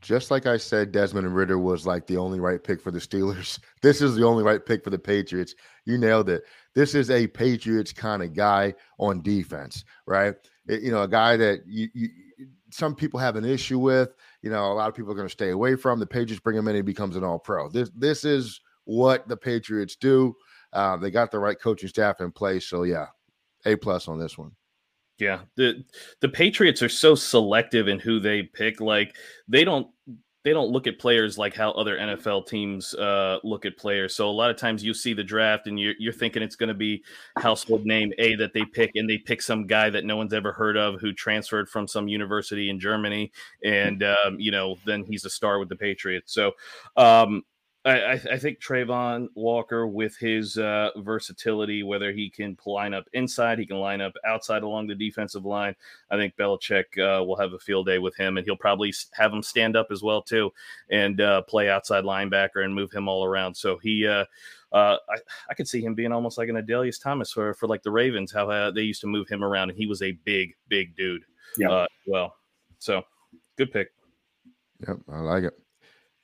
Just like I said, Desmond Ridder was like the only right pick for the Steelers. (laughs) This is the only right pick for the Patriots. You nailed it. This is a Patriots kind of guy on defense, right? It, you know, a guy that you, you some people have an issue with. You know, a lot of people are going to stay away from. The Patriots bring him in, he becomes an All Pro. This this is what the Patriots do. Uh, they got the right coaching staff in place. So yeah, a plus on this one. Yeah, the the Patriots are so selective in who they pick. Like they don't they don't look at players like how other NFL teams uh, look at players. So a lot of times you see the draft and you're, you're thinking it's going to be household name A that they pick, and they pick some guy that no one's ever heard of who transferred from some university in Germany, and um, you know then he's a star with the Patriots. So um, I, I, think Travon Walker, with his uh, versatility, whether he can line up inside, he can line up outside along the defensive line. I think Belichick uh, will have a field day with him, and he'll probably have him stand up as well too, and uh, play outside linebacker and move him all around. So he, uh, uh, I, I could see him being almost like an Adalius Thomas for for like the Ravens, how uh, they used to move him around, and he was a big, big dude. Yeah. well, so good pick. Yep, I like it.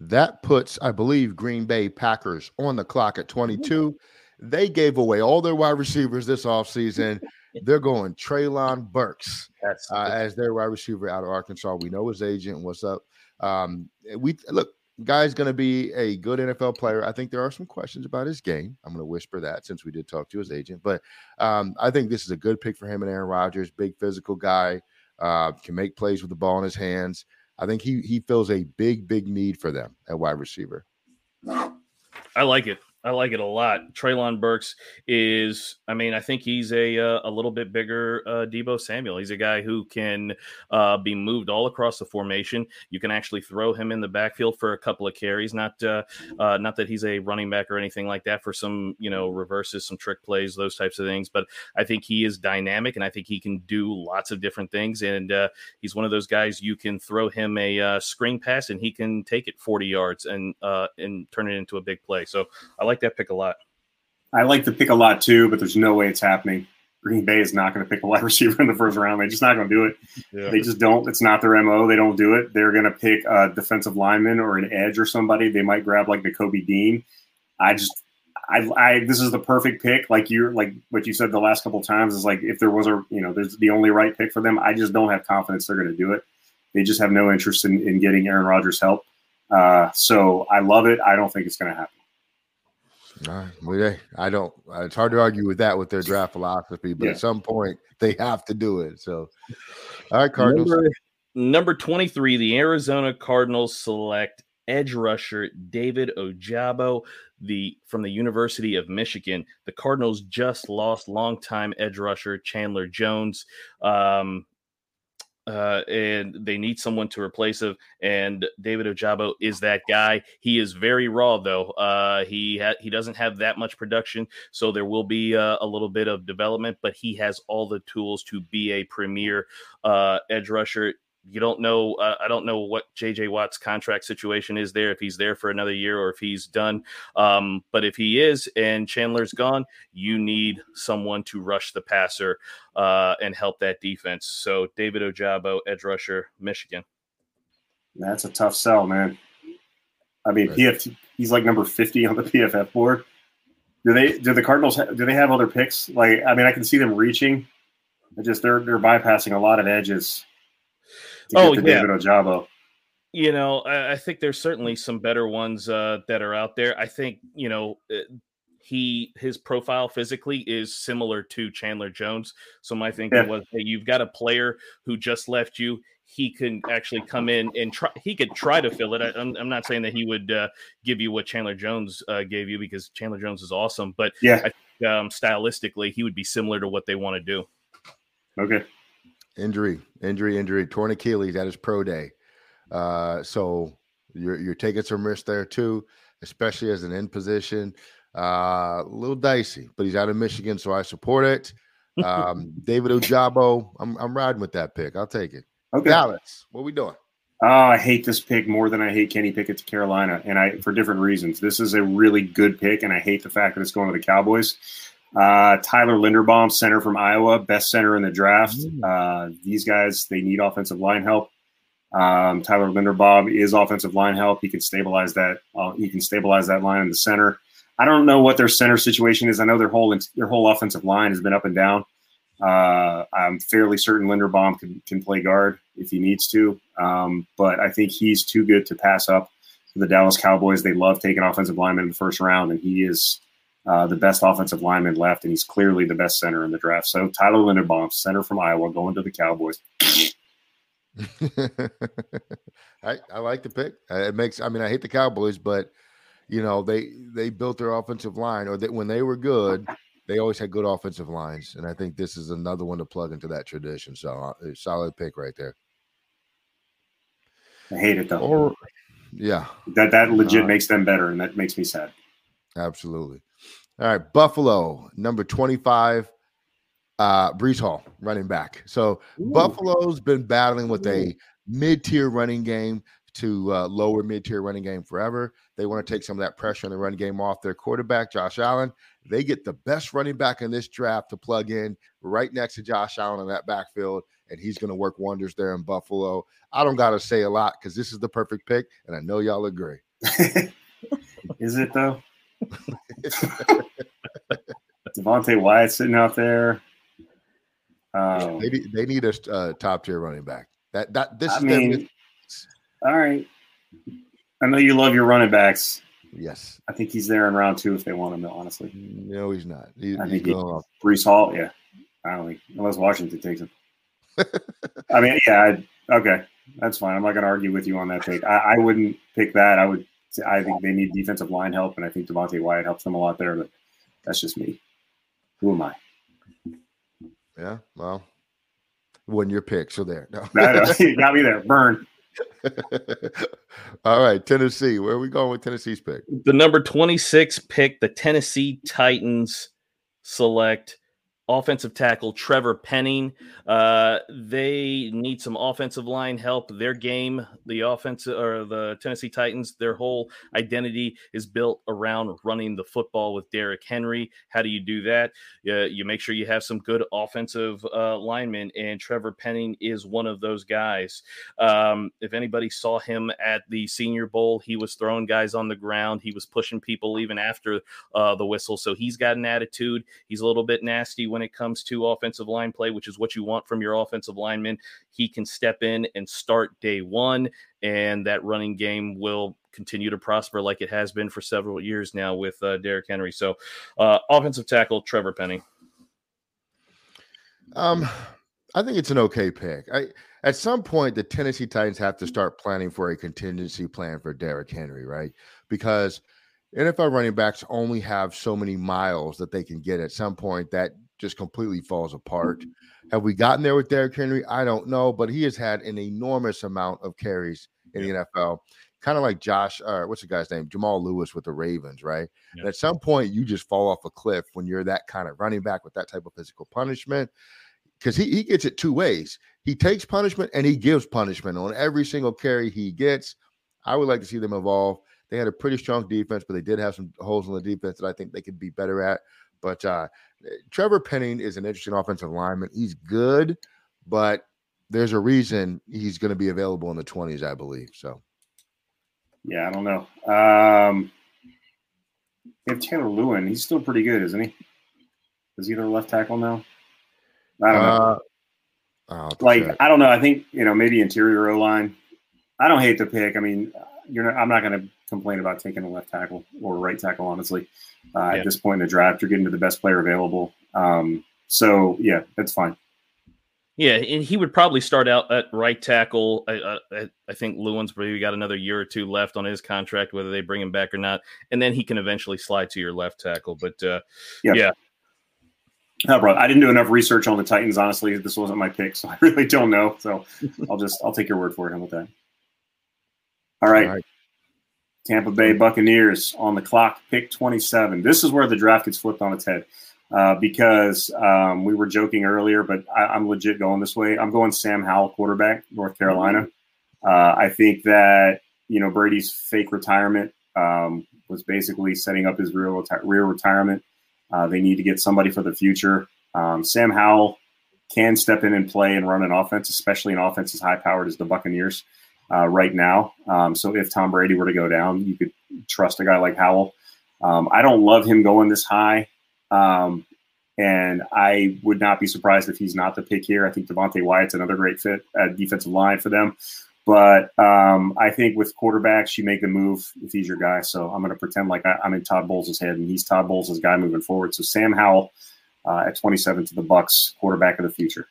That puts, I believe, Green Bay Packers on the clock at 22. They gave away all their wide receivers this offseason. (laughs) They're going Treylon Burks uh, as their wide receiver out of Arkansas. We know his agent. What's up? Um, we look, guy's going to be a good NFL player. I think there are some questions about his game. I'm going to whisper that since we did talk to his agent, but um, I think this is a good pick for him and Aaron Rodgers. Big physical guy, uh, can make plays with the ball in his hands. I think he he feels a big, big need for them at wide receiver. I like it. I like it a lot. Treylon Burks is, I mean, I think he's a uh, a little bit bigger uh, Deebo Samuel. He's a guy who can uh, be moved all across the formation. You can actually throw him in the backfield for a couple of carries. Not uh, uh, not that he's a running back or anything like that for some you know reverses, some trick plays, those types of things. But I think he is dynamic, and I think he can do lots of different things. And uh, he's one of those guys you can throw him a screen pass, and he can take it 40 yards and and turn it into a big play. So I like like that pick a lot. I like the pick a lot too, but there's no way it's happening. Green Bay is not going to pick a wide (laughs) receiver in the first round. They're just not going to do it. Yeah. They just don't. It's not their mo. They don't do it. They're going to pick a defensive lineman or an edge or somebody. They might grab like the Kobe Dean. I just, I, I, this is the perfect pick. Like you're like what you said the last couple times is like if there was a, you know, there's the only right pick for them. I just don't have confidence they're going to do it. They just have no interest in, in getting Aaron Rodgers help. Uh, so I love it. I don't think it's going to happen. Uh, well, I don't. It's hard to argue with that with their draft philosophy, but yeah. at some point they have to do it. So, all right, Cardinals. Number, number twenty-three, the Arizona Cardinals select edge rusher David Ojabo, the from the University of Michigan. The Cardinals just lost longtime edge rusher Chandler Jones. Um, uh, and they need someone to replace him. And David Ojabo is that guy. He is very raw, though. Uh, he ha- he doesn't have that much production, so there will be uh, a little bit of development. But he has all the tools to be a premier uh, edge rusher you don't know. Uh, I don't know what JJ Watt's contract situation is there. If he's there for another year or if he's done. Um, but if he is and Chandler's gone, you need someone to rush the passer uh, and help that defense. So David Ojabo, edge rusher, Michigan. That's a tough sell, man. I mean, right. PF, he's like number fifty on the (laughs) PFF board. Do they? Do the Cardinals? Do they have other picks? Like, I mean, I can see them reaching. just they're they're bypassing a lot of edges oh, yeah. David Ojabo. You know, I, I, think there's certainly some better ones uh, that are out there. I think you know uh, he his profile physically is similar to Chandler Jones. So my thinking yeah. was, hey, you've got a player who just left you. He can actually come in and try. He could try to fill it. I, am I'm not saying that he would uh, give you what Chandler Jones uh, gave you because Chandler Jones is awesome, but yeah, I think, um, stylistically, he would be similar to what they want to do. Okay. Injury, injury, injury, torn Achilles at his pro day. Uh, so you're you're taking some risk there too, especially as an in position. Uh, a little dicey, but he's out of Michigan, so I support it. Um, (laughs) David Ojabo, I'm I'm riding with that pick. I'll take it. Okay, Alex, what we doing? Oh, I hate this pick more than I hate Kenny Pickett to Carolina, and I for different reasons. This is a really good pick, and I hate the fact that it's going to the Cowboys. Uh, Tyler Linderbaum, center from Iowa, best center in the draft. Mm. Uh, these guys they need offensive line help. Um, Tyler Linderbaum is offensive line help. He can stabilize that. Uh, he can stabilize that line in the center. I don't know what their center situation is. I know their whole their whole offensive line has been up and down. Uh, I'm fairly certain Linderbaum can, can play guard if he needs to, um, but I think he's too good to pass up for the Dallas Cowboys. They love taking offensive linemen in the first round, and he is uh, the best offensive lineman left, and he's clearly the best center in the draft. So Tyler Linderbaum, center from Iowa, going to the Cowboys. (laughs) I, I like the pick. Uh, It makes. I mean, I hate the Cowboys, but you know they they built their offensive line, or that when they were good, they always had good offensive lines, and I think this is another one to plug into that tradition. So, uh, a solid pick right there. I hate it though. Or, yeah, that that legit Uh, makes them better, and that makes me sad. absolutely. All right, Buffalo, number twenty-five, uh, Breece Hall, running back. So Buffalo's been battling with a mid-tier running game to uh, lower mid-tier running game forever. They want to take some of that pressure on the run game off their quarterback, Josh Allen. They get the best running back in this draft to plug in right next to Josh Allen in that backfield, and he's going to work wonders there in Buffalo. I don't got to say a lot because this is the perfect pick, and I know y'all agree. (laughs) is it though? Devonte Wyatt sitting out there. Um, They, need- they need a uh, top tier running back. That that this I is mean, mid- all right. I know you love your running backs. yes. I think he's there in round two if they want him. Though, honestly, No, he's not. He, I he's think he-. Breece Hall, yeah. I don't think unless Washington takes him. I mean, yeah, I, okay, that's fine. I'm not going to argue with you on that take. I, I wouldn't pick that. I would. I think they need defensive line help, and I think Devonte Wyatt helps them a lot there. But that's just me. Who am I? Yeah. Well, when your pick, so there. No. (laughs) You got me there. Burn. All right, Tennessee. Where are we going with Tennessee's pick? The number 26 pick, the Tennessee Titans select offensive tackle Trevor Penning. Uh, they need some offensive line help. Their game, the offensive or the Tennessee Titans, their whole identity is built around running the football with Derrick Henry. How do you do that? Uh, you make sure you have some good offensive uh, linemen, and Trevor Penning is one of those guys. Um, if anybody saw him at the Senior Bowl, he was throwing guys on the ground. He was pushing people even after uh, the whistle. So he's got an attitude. He's a little bit nasty when it comes to offensive line play, which is what you want from your offensive lineman. He can step in and start day one, and that running game will continue to prosper like it has been for several years now with uh, Derrick Henry. So, uh, offensive tackle Trevor Penning. Um, I think it's an okay pick. I at some point the Tennessee Titans have to start planning for a contingency plan for Derrick Henry, right? Because NFL running backs only have so many miles that they can get at some point that just completely falls apart. Have we gotten there with Derrick Henry? I don't know, but he has had an enormous amount of carries in the NFL. Kind of like Josh, uh, what's the guy's name? Jamal Lewis with the Ravens, right? Yeah. At some point, you just fall off a cliff when you're that kind of running back with that type of physical punishment because he, he gets it two ways. He takes punishment and he gives punishment on every single carry he gets. I would like to see them evolve. They had a pretty strong defense, but they did have some holes in the defense that I think they could be better at. But uh, Trevor Penning is an interesting offensive lineman. He's good, but there's a reason he's going to be available in the 20s, I believe. So Yeah, I don't know. Um, have Taylor Lewan. He's still pretty good, isn't he? Is he their left tackle now? I don't know. uh, I'll have to like check. I don't know. I think you know maybe interior O line. I don't hate the pick. I mean, you're not, I'm not going to complain about taking a left tackle or right tackle. Honestly, uh, Yeah. at this point in the draft, you're getting to the best player available. Um, so yeah, that's fine. Yeah, and he would probably start out at right tackle. I, I, I think Lewan's probably got another year or two left on his contract, whether they bring him back or not, and then he can eventually slide to your left tackle. But uh, Yeah. yeah, No, bro, I didn't do enough research on the Titans. Honestly, this wasn't my pick, so (laughs) I really don't know. So I'll just I'll take your word for it. How about that? All right. All right. Tampa Bay Buccaneers on the clock, pick 27. This is where the draft gets flipped on its head uh, because um, we were joking earlier, but I, I'm legit going this way. I'm going Sam Howell, quarterback, North Carolina. Uh, I think that you know Brady's fake retirement um, was basically setting up his real reti- real retirement. Uh, they need to get somebody for the future. Um, Sam Howell can step in and play and run an offense, especially an offense as high powered as the Buccaneers uh, right now. Um, so if Tom Brady were to go down, you could trust a guy like Howell. Um, I don't love him going this high. Um, and I would not be surprised if he's not the pick here. I think Devonte Wyatt's another great fit at defensive line for them. But um, I think with quarterbacks, you make a move if he's your guy. So I'm going to pretend like I, am in Todd Bowles' head, and he's Todd Bowles' guy moving forward. So Sam Howell uh, at 27 to the Bucks, quarterback of the future.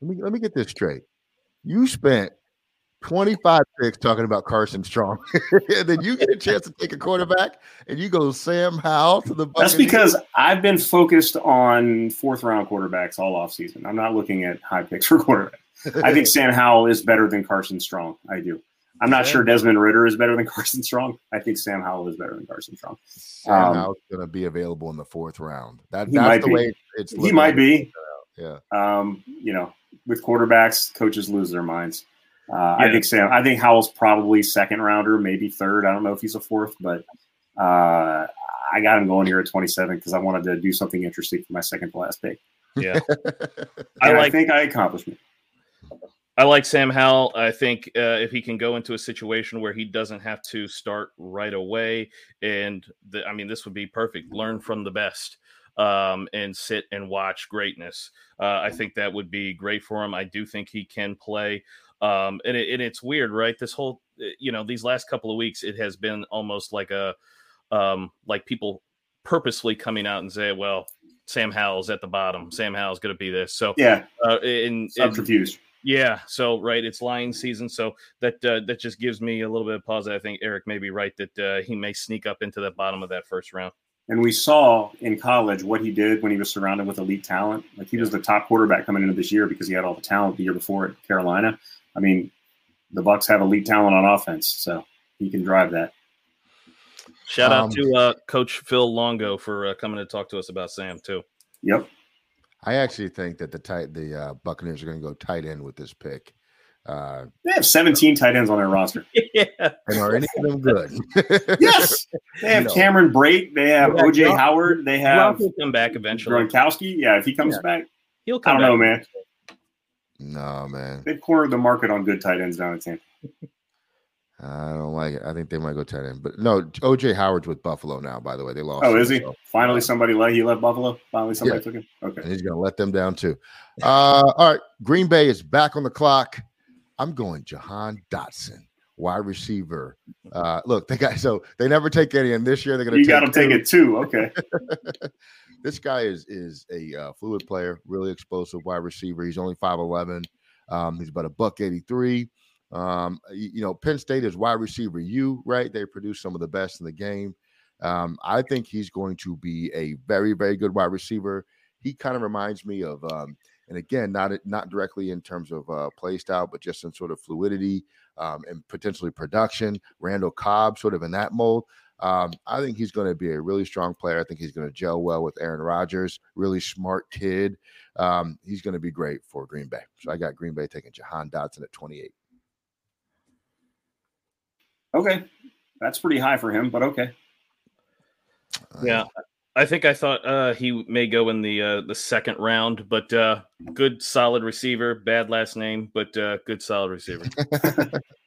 Let me let me get this straight. You spent 25 picks talking about Carson Strong, (laughs) and then you get a chance to take a quarterback, and you go Sam Howell to the. Buccaneers. That's because I've been focused on fourth round quarterbacks all off season. I'm not looking at high picks for quarterback. I think (laughs) Sam Howell is better than Carson Strong. I do. I'm not sure Desmond Ridder is better than (laughs) Carson Strong. I think Sam Howell is better than Carson Strong. Sam um, Howell's going to be available in the fourth round. That, that's the be. way it's. He might be. Yeah. Um, you know, with quarterbacks, coaches lose their minds. Uh, yeah. I think Sam. I think Howell's probably second rounder, maybe third. I don't know if he's a fourth, but uh, I got him going here at 27 because I wanted to do something interesting for my second to last pick. Yeah, (laughs) I, like, I think I accomplished it. I like Sam Howell. I think uh, if he can go into a situation where he doesn't have to start right away, and the, I mean, this would be perfect. Learn from the best um, and sit and watch greatness. Uh, I think that would be great for him. I do think he can play. Um, and, it, and it's weird, right? This whole, uh, you know, these last couple of weeks, it has been almost like a, um, like people purposely coming out and say, well, Sam Howell's at the bottom. Sam Howell's going to be this. So yeah, uh, in, I'm confused. Yeah, so right, it's lion season, so that uh, that just gives me a little bit of pause. I think Eric may be right that uh, he may sneak up into the bottom of that first round. And we saw in college what he did when he was surrounded with elite talent. Like he yeah. was the top quarterback coming into this year because he had all the talent the year before at Carolina. I mean, the Bucks have elite talent on offense, so he can drive that. Shout out um, to uh, Coach Phil Longo for uh, coming to talk to us about Sam too. Yep. I actually think that the tight the uh, Buccaneers are going to go tight end with this pick. Uh, they have 17 tight ends on their roster. (laughs) yeah. And are any of them good? (laughs) yes. They have Cameron Brate. They have yeah, OJ Howard. They have will come back eventually. Gronkowski. Yeah, if he comes yeah. back, he'll come I don't back. know, man. No, man. They've cornered the market on good tight ends down at Tampa. I don't like it. I think they might go tight end, but no. OJ Howard's with Buffalo now. By the way, they lost. Oh, is he? So. Finally, somebody let he left Buffalo. Finally, somebody yeah. took him. Okay, and he's gonna let them down too. Uh, all right, Green Bay is back on the clock. I'm going Jahan Dotson, wide receiver. Uh, look, they got so they never take any, and this year they're gonna. You got take it too. Okay. (laughs) this guy is is a uh, fluid player, really explosive wide receiver. He's only five eleven. Um, he's about a buck eighty three. Um, you, you, know, Penn State is wide receiver you, right? They produce some of the best in the game. Um, I think he's going to be a very, very good wide receiver. He kind of reminds me of, um, and again, not not directly in terms of uh, play style, but just in sort of fluidity um, and potentially production. Randall Cobb, sort of in that mold. Um, I think he's going to be a really strong player. I think he's going to gel well with Aaron Rodgers. Really smart kid. Um, he's going to be great for Green Bay. So I got Green Bay taking Jahan Dotson at 28. Okay, that's pretty high for him, but okay. Yeah, I think I thought uh, he may go in the uh, the second round, but uh, good solid receiver. Bad last name, but uh, good solid receiver. (laughs)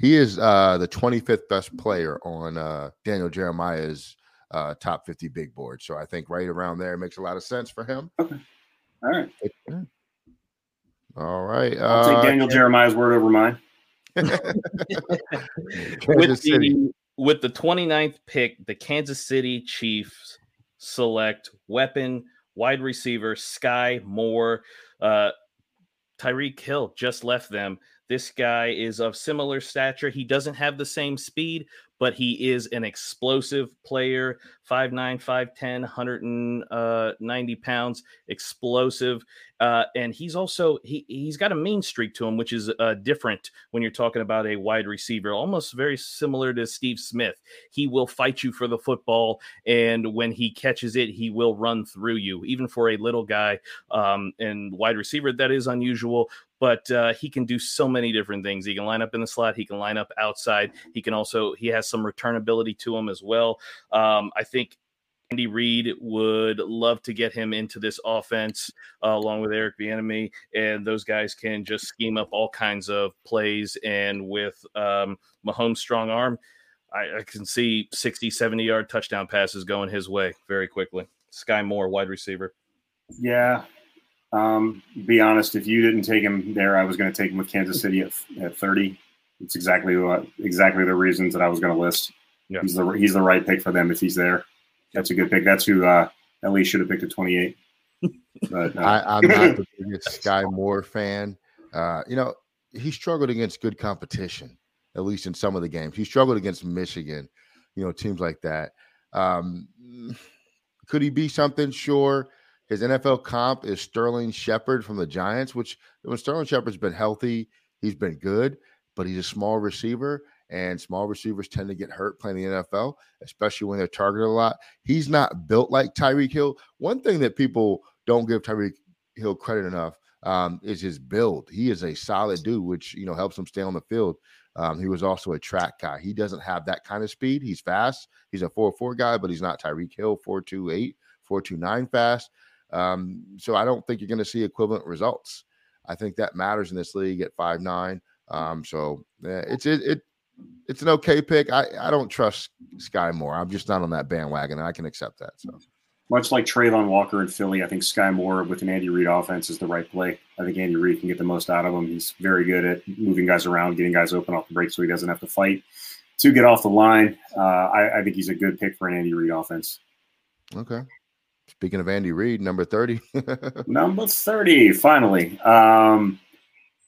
he is uh, the 25th best player on uh, Daniel Jeremiah's uh, top 50 big board. So I think right around there makes a lot of sense for him. Okay. All right. All right. I'll take Daniel Jeremiah's word over mine. (laughs) with the with the 29th pick, the Kansas City Chiefs select weapon wide receiver Skyy Moore. Uh, Tyreek Hill just left them. This guy is of similar stature. He doesn't have the same speed, but he is an explosive player 5'9 5'10 190 uh, pounds explosive uh, and he's also he, he's got a mean streak to him which is uh, different when you're talking about a wide receiver almost very similar to steve smith he will fight you for the football and when he catches it he will run through you even for a little guy um, and wide receiver that is unusual but uh, he can do so many different things. He can line up in the slot. He can line up outside. He can also he has some return ability to him as well. Um, I think Andy Reid would love to get him into this offense uh, along with Eric Bieniemy, and those guys can just scheme up all kinds of plays. And with um, Mahomes' strong arm, I, I, can see 60, 70 yard touchdown passes going his way very quickly. Skyy Moore, wide receiver. Yeah. Um, be honest, if you didn't take him there, I was going to take him with Kansas City at, at 30. It's exactly what exactly the reasons that I was going to list. Yeah. He's the he's the right pick for them if he's there. That's a good pick. That's who uh, at least should have picked at 28. (laughs) But uh. I, am not the (laughs) biggest Skyy Moore fan. Uh, you know, he struggled against good competition, at least in some of the games. He struggled against Michigan, you know, teams like that. Um, could he be something? Sure. His NFL comp is Sterling Shepard from the Giants, which when Sterling Shepard's been healthy, he's been good, but he's a small receiver and small receivers tend to get hurt playing the NFL, especially when they're targeted a lot. He's not built like Tyreek Hill. One thing that people don't give Tyreek Hill credit enough um, is his build. He is a solid dude, which you know helps him stay on the field. Um, he was also a track guy. He doesn't have that kind of speed. He's fast. He's a 4-4 guy, but he's not Tyreek Hill, 4-2-8, 4-2-9 fast. Um, so I don't think you're going to see equivalent results. I think that matters in this league at five nine. Um, so yeah, it's it, it it's an okay pick. I, I don't trust Skyy Moore. I'm just not on that bandwagon, and I can accept that. So much like Travon Walker in Philly, I think Skyy Moore with an Andy Reid offense is the right play. I think Andy Reid can get the most out of him. He's very good at moving guys around, getting guys open off the break, so he doesn't have to fight to get off the line. Uh, I, I think he's a good pick for an Andy Reid offense. Okay. Speaking of Andy Reid, number 30. (laughs) number 30, finally. Um,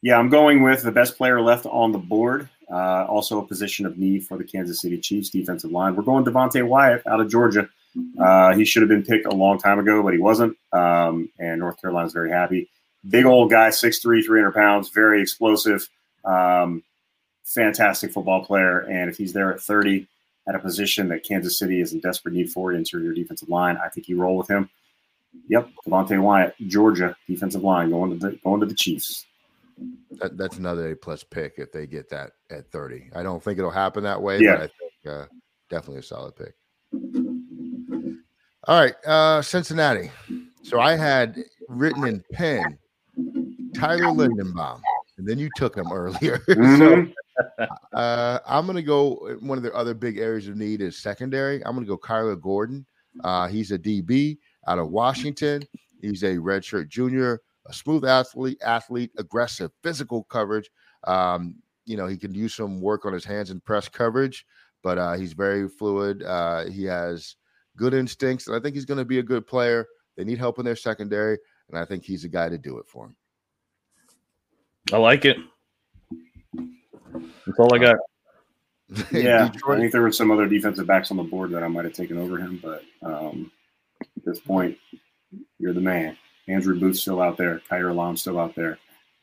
yeah, I'm going with the best player left on the board. Uh, also, a position of need for the Kansas City Chiefs defensive line. We're going Devonte Wyatt out of Georgia. Uh, he should have been picked a long time ago, but he wasn't. Um, and North Carolina's very happy. Big old guy, 6'3, 300 pounds, very explosive, um, fantastic football player. And if he's there at 30 at a position that Kansas City is in desperate need for, interior defensive line, I think you roll with him. Yep, Devonte Wyatt, Georgia defensive line, going to the going to the Chiefs. That, that's another A plus pick if they get that at 30. I don't think it'll happen that way, yeah. but I think uh, definitely a solid pick. All right, uh, Cincinnati. So I had written in pen Tyler Linderbaum, and then you took him earlier. (laughs) Mm-hmm. so (laughs) uh, I'm going to go. One of the other big areas of need is secondary. I'm going to go Kyler Gordon. Uh, he's a DB out of Washington. He's a redshirt junior a smooth athlete, athlete, aggressive, physical coverage. Um, you know, he can use some work on his hands and press coverage, but uh, he's very fluid. Uh, he has good instincts, and I think he's going to be a good player. They need help in their secondary, and I think he's a guy to do it for him. I like it. That's all I got. (laughs) yeah, Detroit. I think there were some other defensive backs on the board that I might have taken over him, but um, at this point, you're the man. Andrew Booth still out there. Kaiir Elam still out there.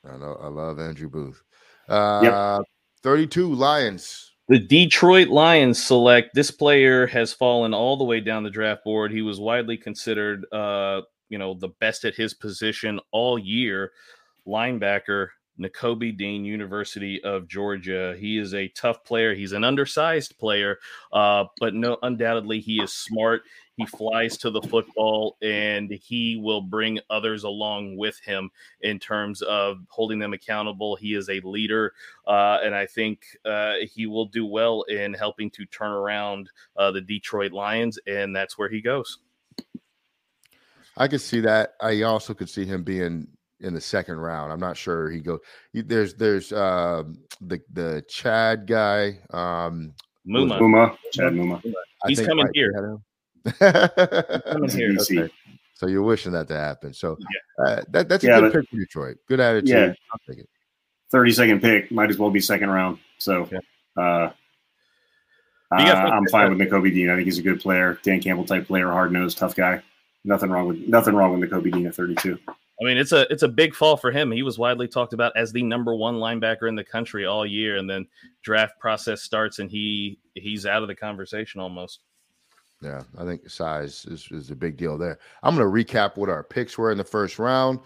I know. I love Andrew Booth. Uh, yep. 32 Lions. The Detroit Lions select this player has fallen all the way down the draft board. He was widely considered, uh, you know, the best at his position all year. Linebacker Nakobe Dean, University of Georgia. He is a tough player. He's an undersized player, uh, but no, undoubtedly he is smart. He flies to the football and he will bring others along with him in terms of holding them accountable. He is a leader, uh, and I think uh, he will do well in helping to turn around uh, the Detroit Lions, and that's where he goes. I could see that. I also could see him being in the second round. I'm not sure he goes. There's there's uh, the the Chad guy. Um, Muma. Muma. Chad Muma. He's coming (laughs) here. coming here. Okay. So you're wishing that to happen. So yeah. uh, that, that's a yeah, good pick for Detroit. Good attitude. Yeah. I'll take it. 30 second pick. Might as well be second round. So yeah. uh, uh, I'm fine with Nakobe Dean. I think he's a good player. Dan Campbell type player, hard nosed, tough guy. Nothing wrong with nothing wrong with Nakobe Dean at 32. I mean, it's a it's a big fall for him. He was widely talked about as the number one linebacker in the country all year, and then draft process starts, and he he's out of the conversation almost. Yeah, I think size is, is a big deal there. I'm going to recap what our picks were in the first round.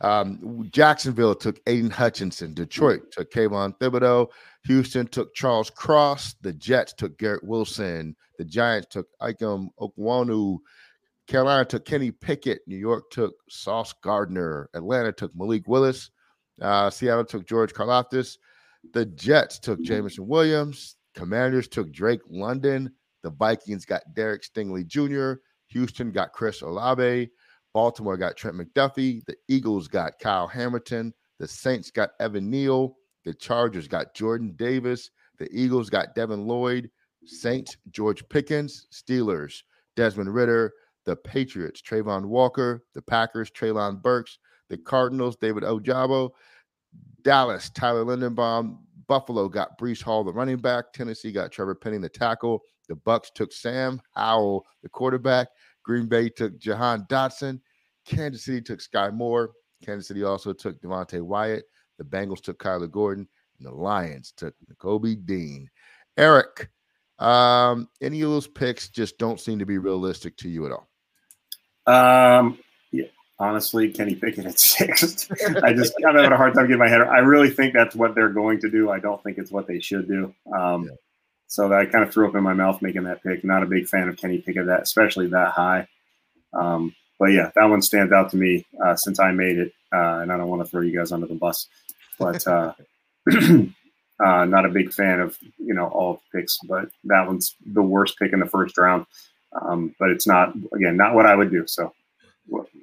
Um, Jacksonville took Aidan Hutchinson. Detroit took Kayvon Thibodeaux. Houston took Charles Cross. The Jets took Garrett Wilson. The Giants took Ikem Ekwonu. Carolina took Kenny Pickett. New York took Sauce Gardner. Atlanta took Malik Willis. Uh, Seattle took George Karlaftis. The Jets took Jameson Williams. Commanders took Drake London. The Vikings got Derek Stingley Jr. Houston got Chris Olave. Baltimore got Trent McDuffie. The Eagles got Kyle Hamilton. The Saints got Evan Neal. The Chargers got Jordan Davis. The Eagles got Devin Lloyd. Saints, George Pickens. Steelers, Desmond Ridder. The Patriots, Travon Walker. The Packers, Treylon Burks. The Cardinals, David Ojabo. Dallas, Tyler Linderbaum. Buffalo got Breece Hall, the running back. Tennessee got Trevor Penning, the tackle. The Bucks took Sam Howell, the quarterback. Green Bay took Jahan Dotson. Kansas City took Skyy Moore. Kansas City also took Devonte Wyatt. The Bengals took Kyler Gordon. And the Lions took Kobe Dean. Eric, um, any of those picks just don't seem to be realistic to you at all. Um, yeah, honestly, Kenny Pickett at (laughs) six. I just I'm having a hard time getting my head. I really think that's what they're going to do. I don't think it's what they should do. Um, yeah. So that kind of threw up in my mouth making that pick. Not a big fan of Kenny Pickett, that especially that high. Um, but yeah, that one stands out to me uh, since I made it, uh, and I don't want to throw you guys under the bus, but uh, (laughs) (clears throat) uh, not a big fan of you know all picks. But that one's the worst pick in the first round. Um, but it's not again not what I would do. So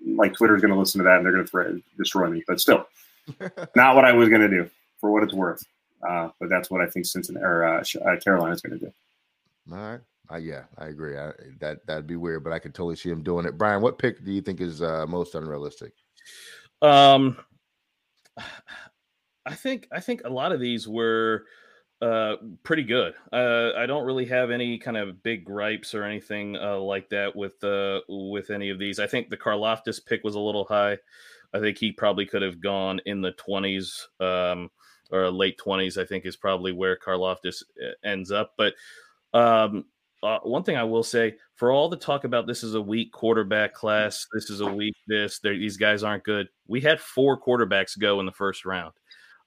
like Twitter's going to listen to that and they're going to destroy me. But still, (laughs) not what I was going to do for what it's worth. Uh, but that's what I think Cincinnati or uh, uh Carolina is going to do. All right. Uh, yeah, I agree. I, that that'd be weird, but I could totally see him doing it. Brian, what pick do you think is uh, most unrealistic? Um, (sighs) I think I think a lot of these were uh, pretty good. Uh, I don't really have any kind of big gripes or anything uh, like that with uh, with any of these. I think the Karlaftis pick was a little high. I think he probably could have gone in the twenties. Um, or late 20s, I think is probably where Karlaftis uh, ends up. But um, uh, one thing I will say for all the talk about this is a weak quarterback class, this is a weak this, these guys aren't good. We had four quarterbacks go in the first round.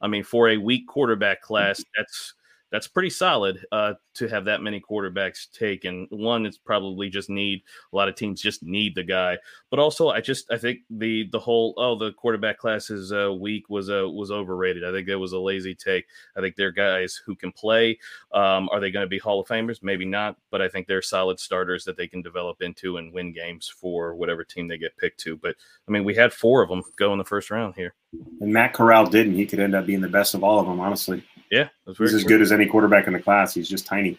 I mean, for a weak quarterback class, that's that's pretty solid uh, to have that many quarterbacks taken. One, it's probably just need a lot of teams just need the guy, but also I just I think the the whole oh the quarterback class is uh, weak was uh, was overrated. I think that was a lazy take. I think they're guys who can play. Um, are they going to be Hall of Famers? Maybe not, but I think they're solid starters that they can develop into and win games for whatever team they get picked to. But I mean, we had four of them go in the first round here, and Matt Corral didn't. He could end up being the best of all of them, honestly. Yeah, he's as good as any quarterback in the class. He's just tiny.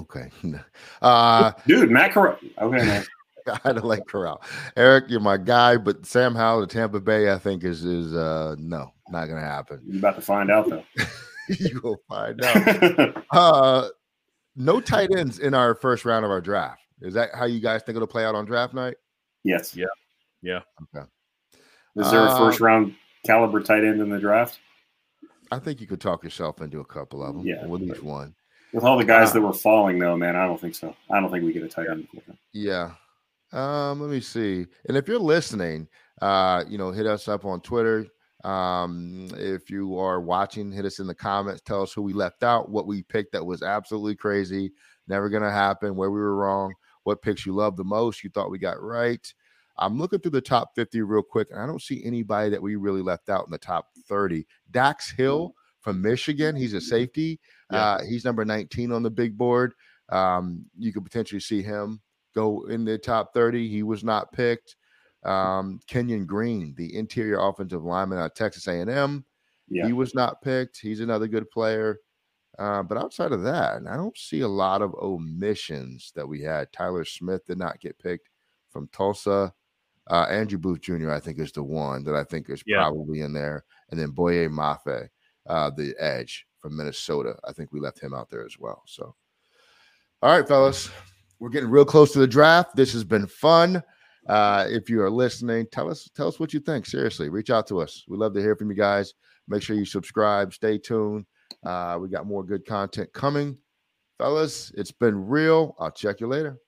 Okay, (laughs) uh, dude, Matt Corral. Okay, man. (laughs) I don't like Corral. Eric, you're my guy, but Sam Howell to Tampa Bay, I think is is uh no, not gonna happen. You're about to find out though. (laughs) you will find out. uh no tight ends in our first round of our draft. Is that how you guys think it'll play out on draft night? Yes. Yeah. Yeah. Okay. Is there a first um, round caliber tight end in the draft? I think you could talk yourself into a couple of them. Yeah, with each one. With all the guys uh, that were falling, though, man, I don't think so. I don't think we get a tight end. Yeah. Um, let me see. And if you're listening, uh, you know, hit us up on Twitter. Um, if you are watching, hit us in the comments. Tell us who we left out, what we picked that was absolutely crazy, never gonna happen, where we were wrong, what picks you love the most, you thought we got right. I'm looking through the top 50 real quick, and I don't see anybody that we really left out in the top 30. Dax Hill from Michigan, he's a safety. Yeah. Uh, he's number 19 on the big board. Um, you could potentially see him go in the top 30. He was not picked. Um, Kenyon Green, the interior offensive lineman at Texas A&M, yeah. he was not picked. He's another good player. Uh, but outside of that, I don't see a lot of omissions that we had. Tyler Smith did not get picked from Tulsa. Uh, Andrew Booth Jr., I think, is the one that I think is yeah. probably in there. And then Boye Mafe, uh, the edge from Minnesota. I think we left him out there as well. So, all right, fellas, we're getting real close to the draft. This has been fun. Uh, if you are listening, tell us tell us what you think. Seriously, reach out to us. We love to hear from you guys. Make sure you subscribe. Stay tuned. Uh, we got more good content coming, fellas. It's been real. I'll check you later.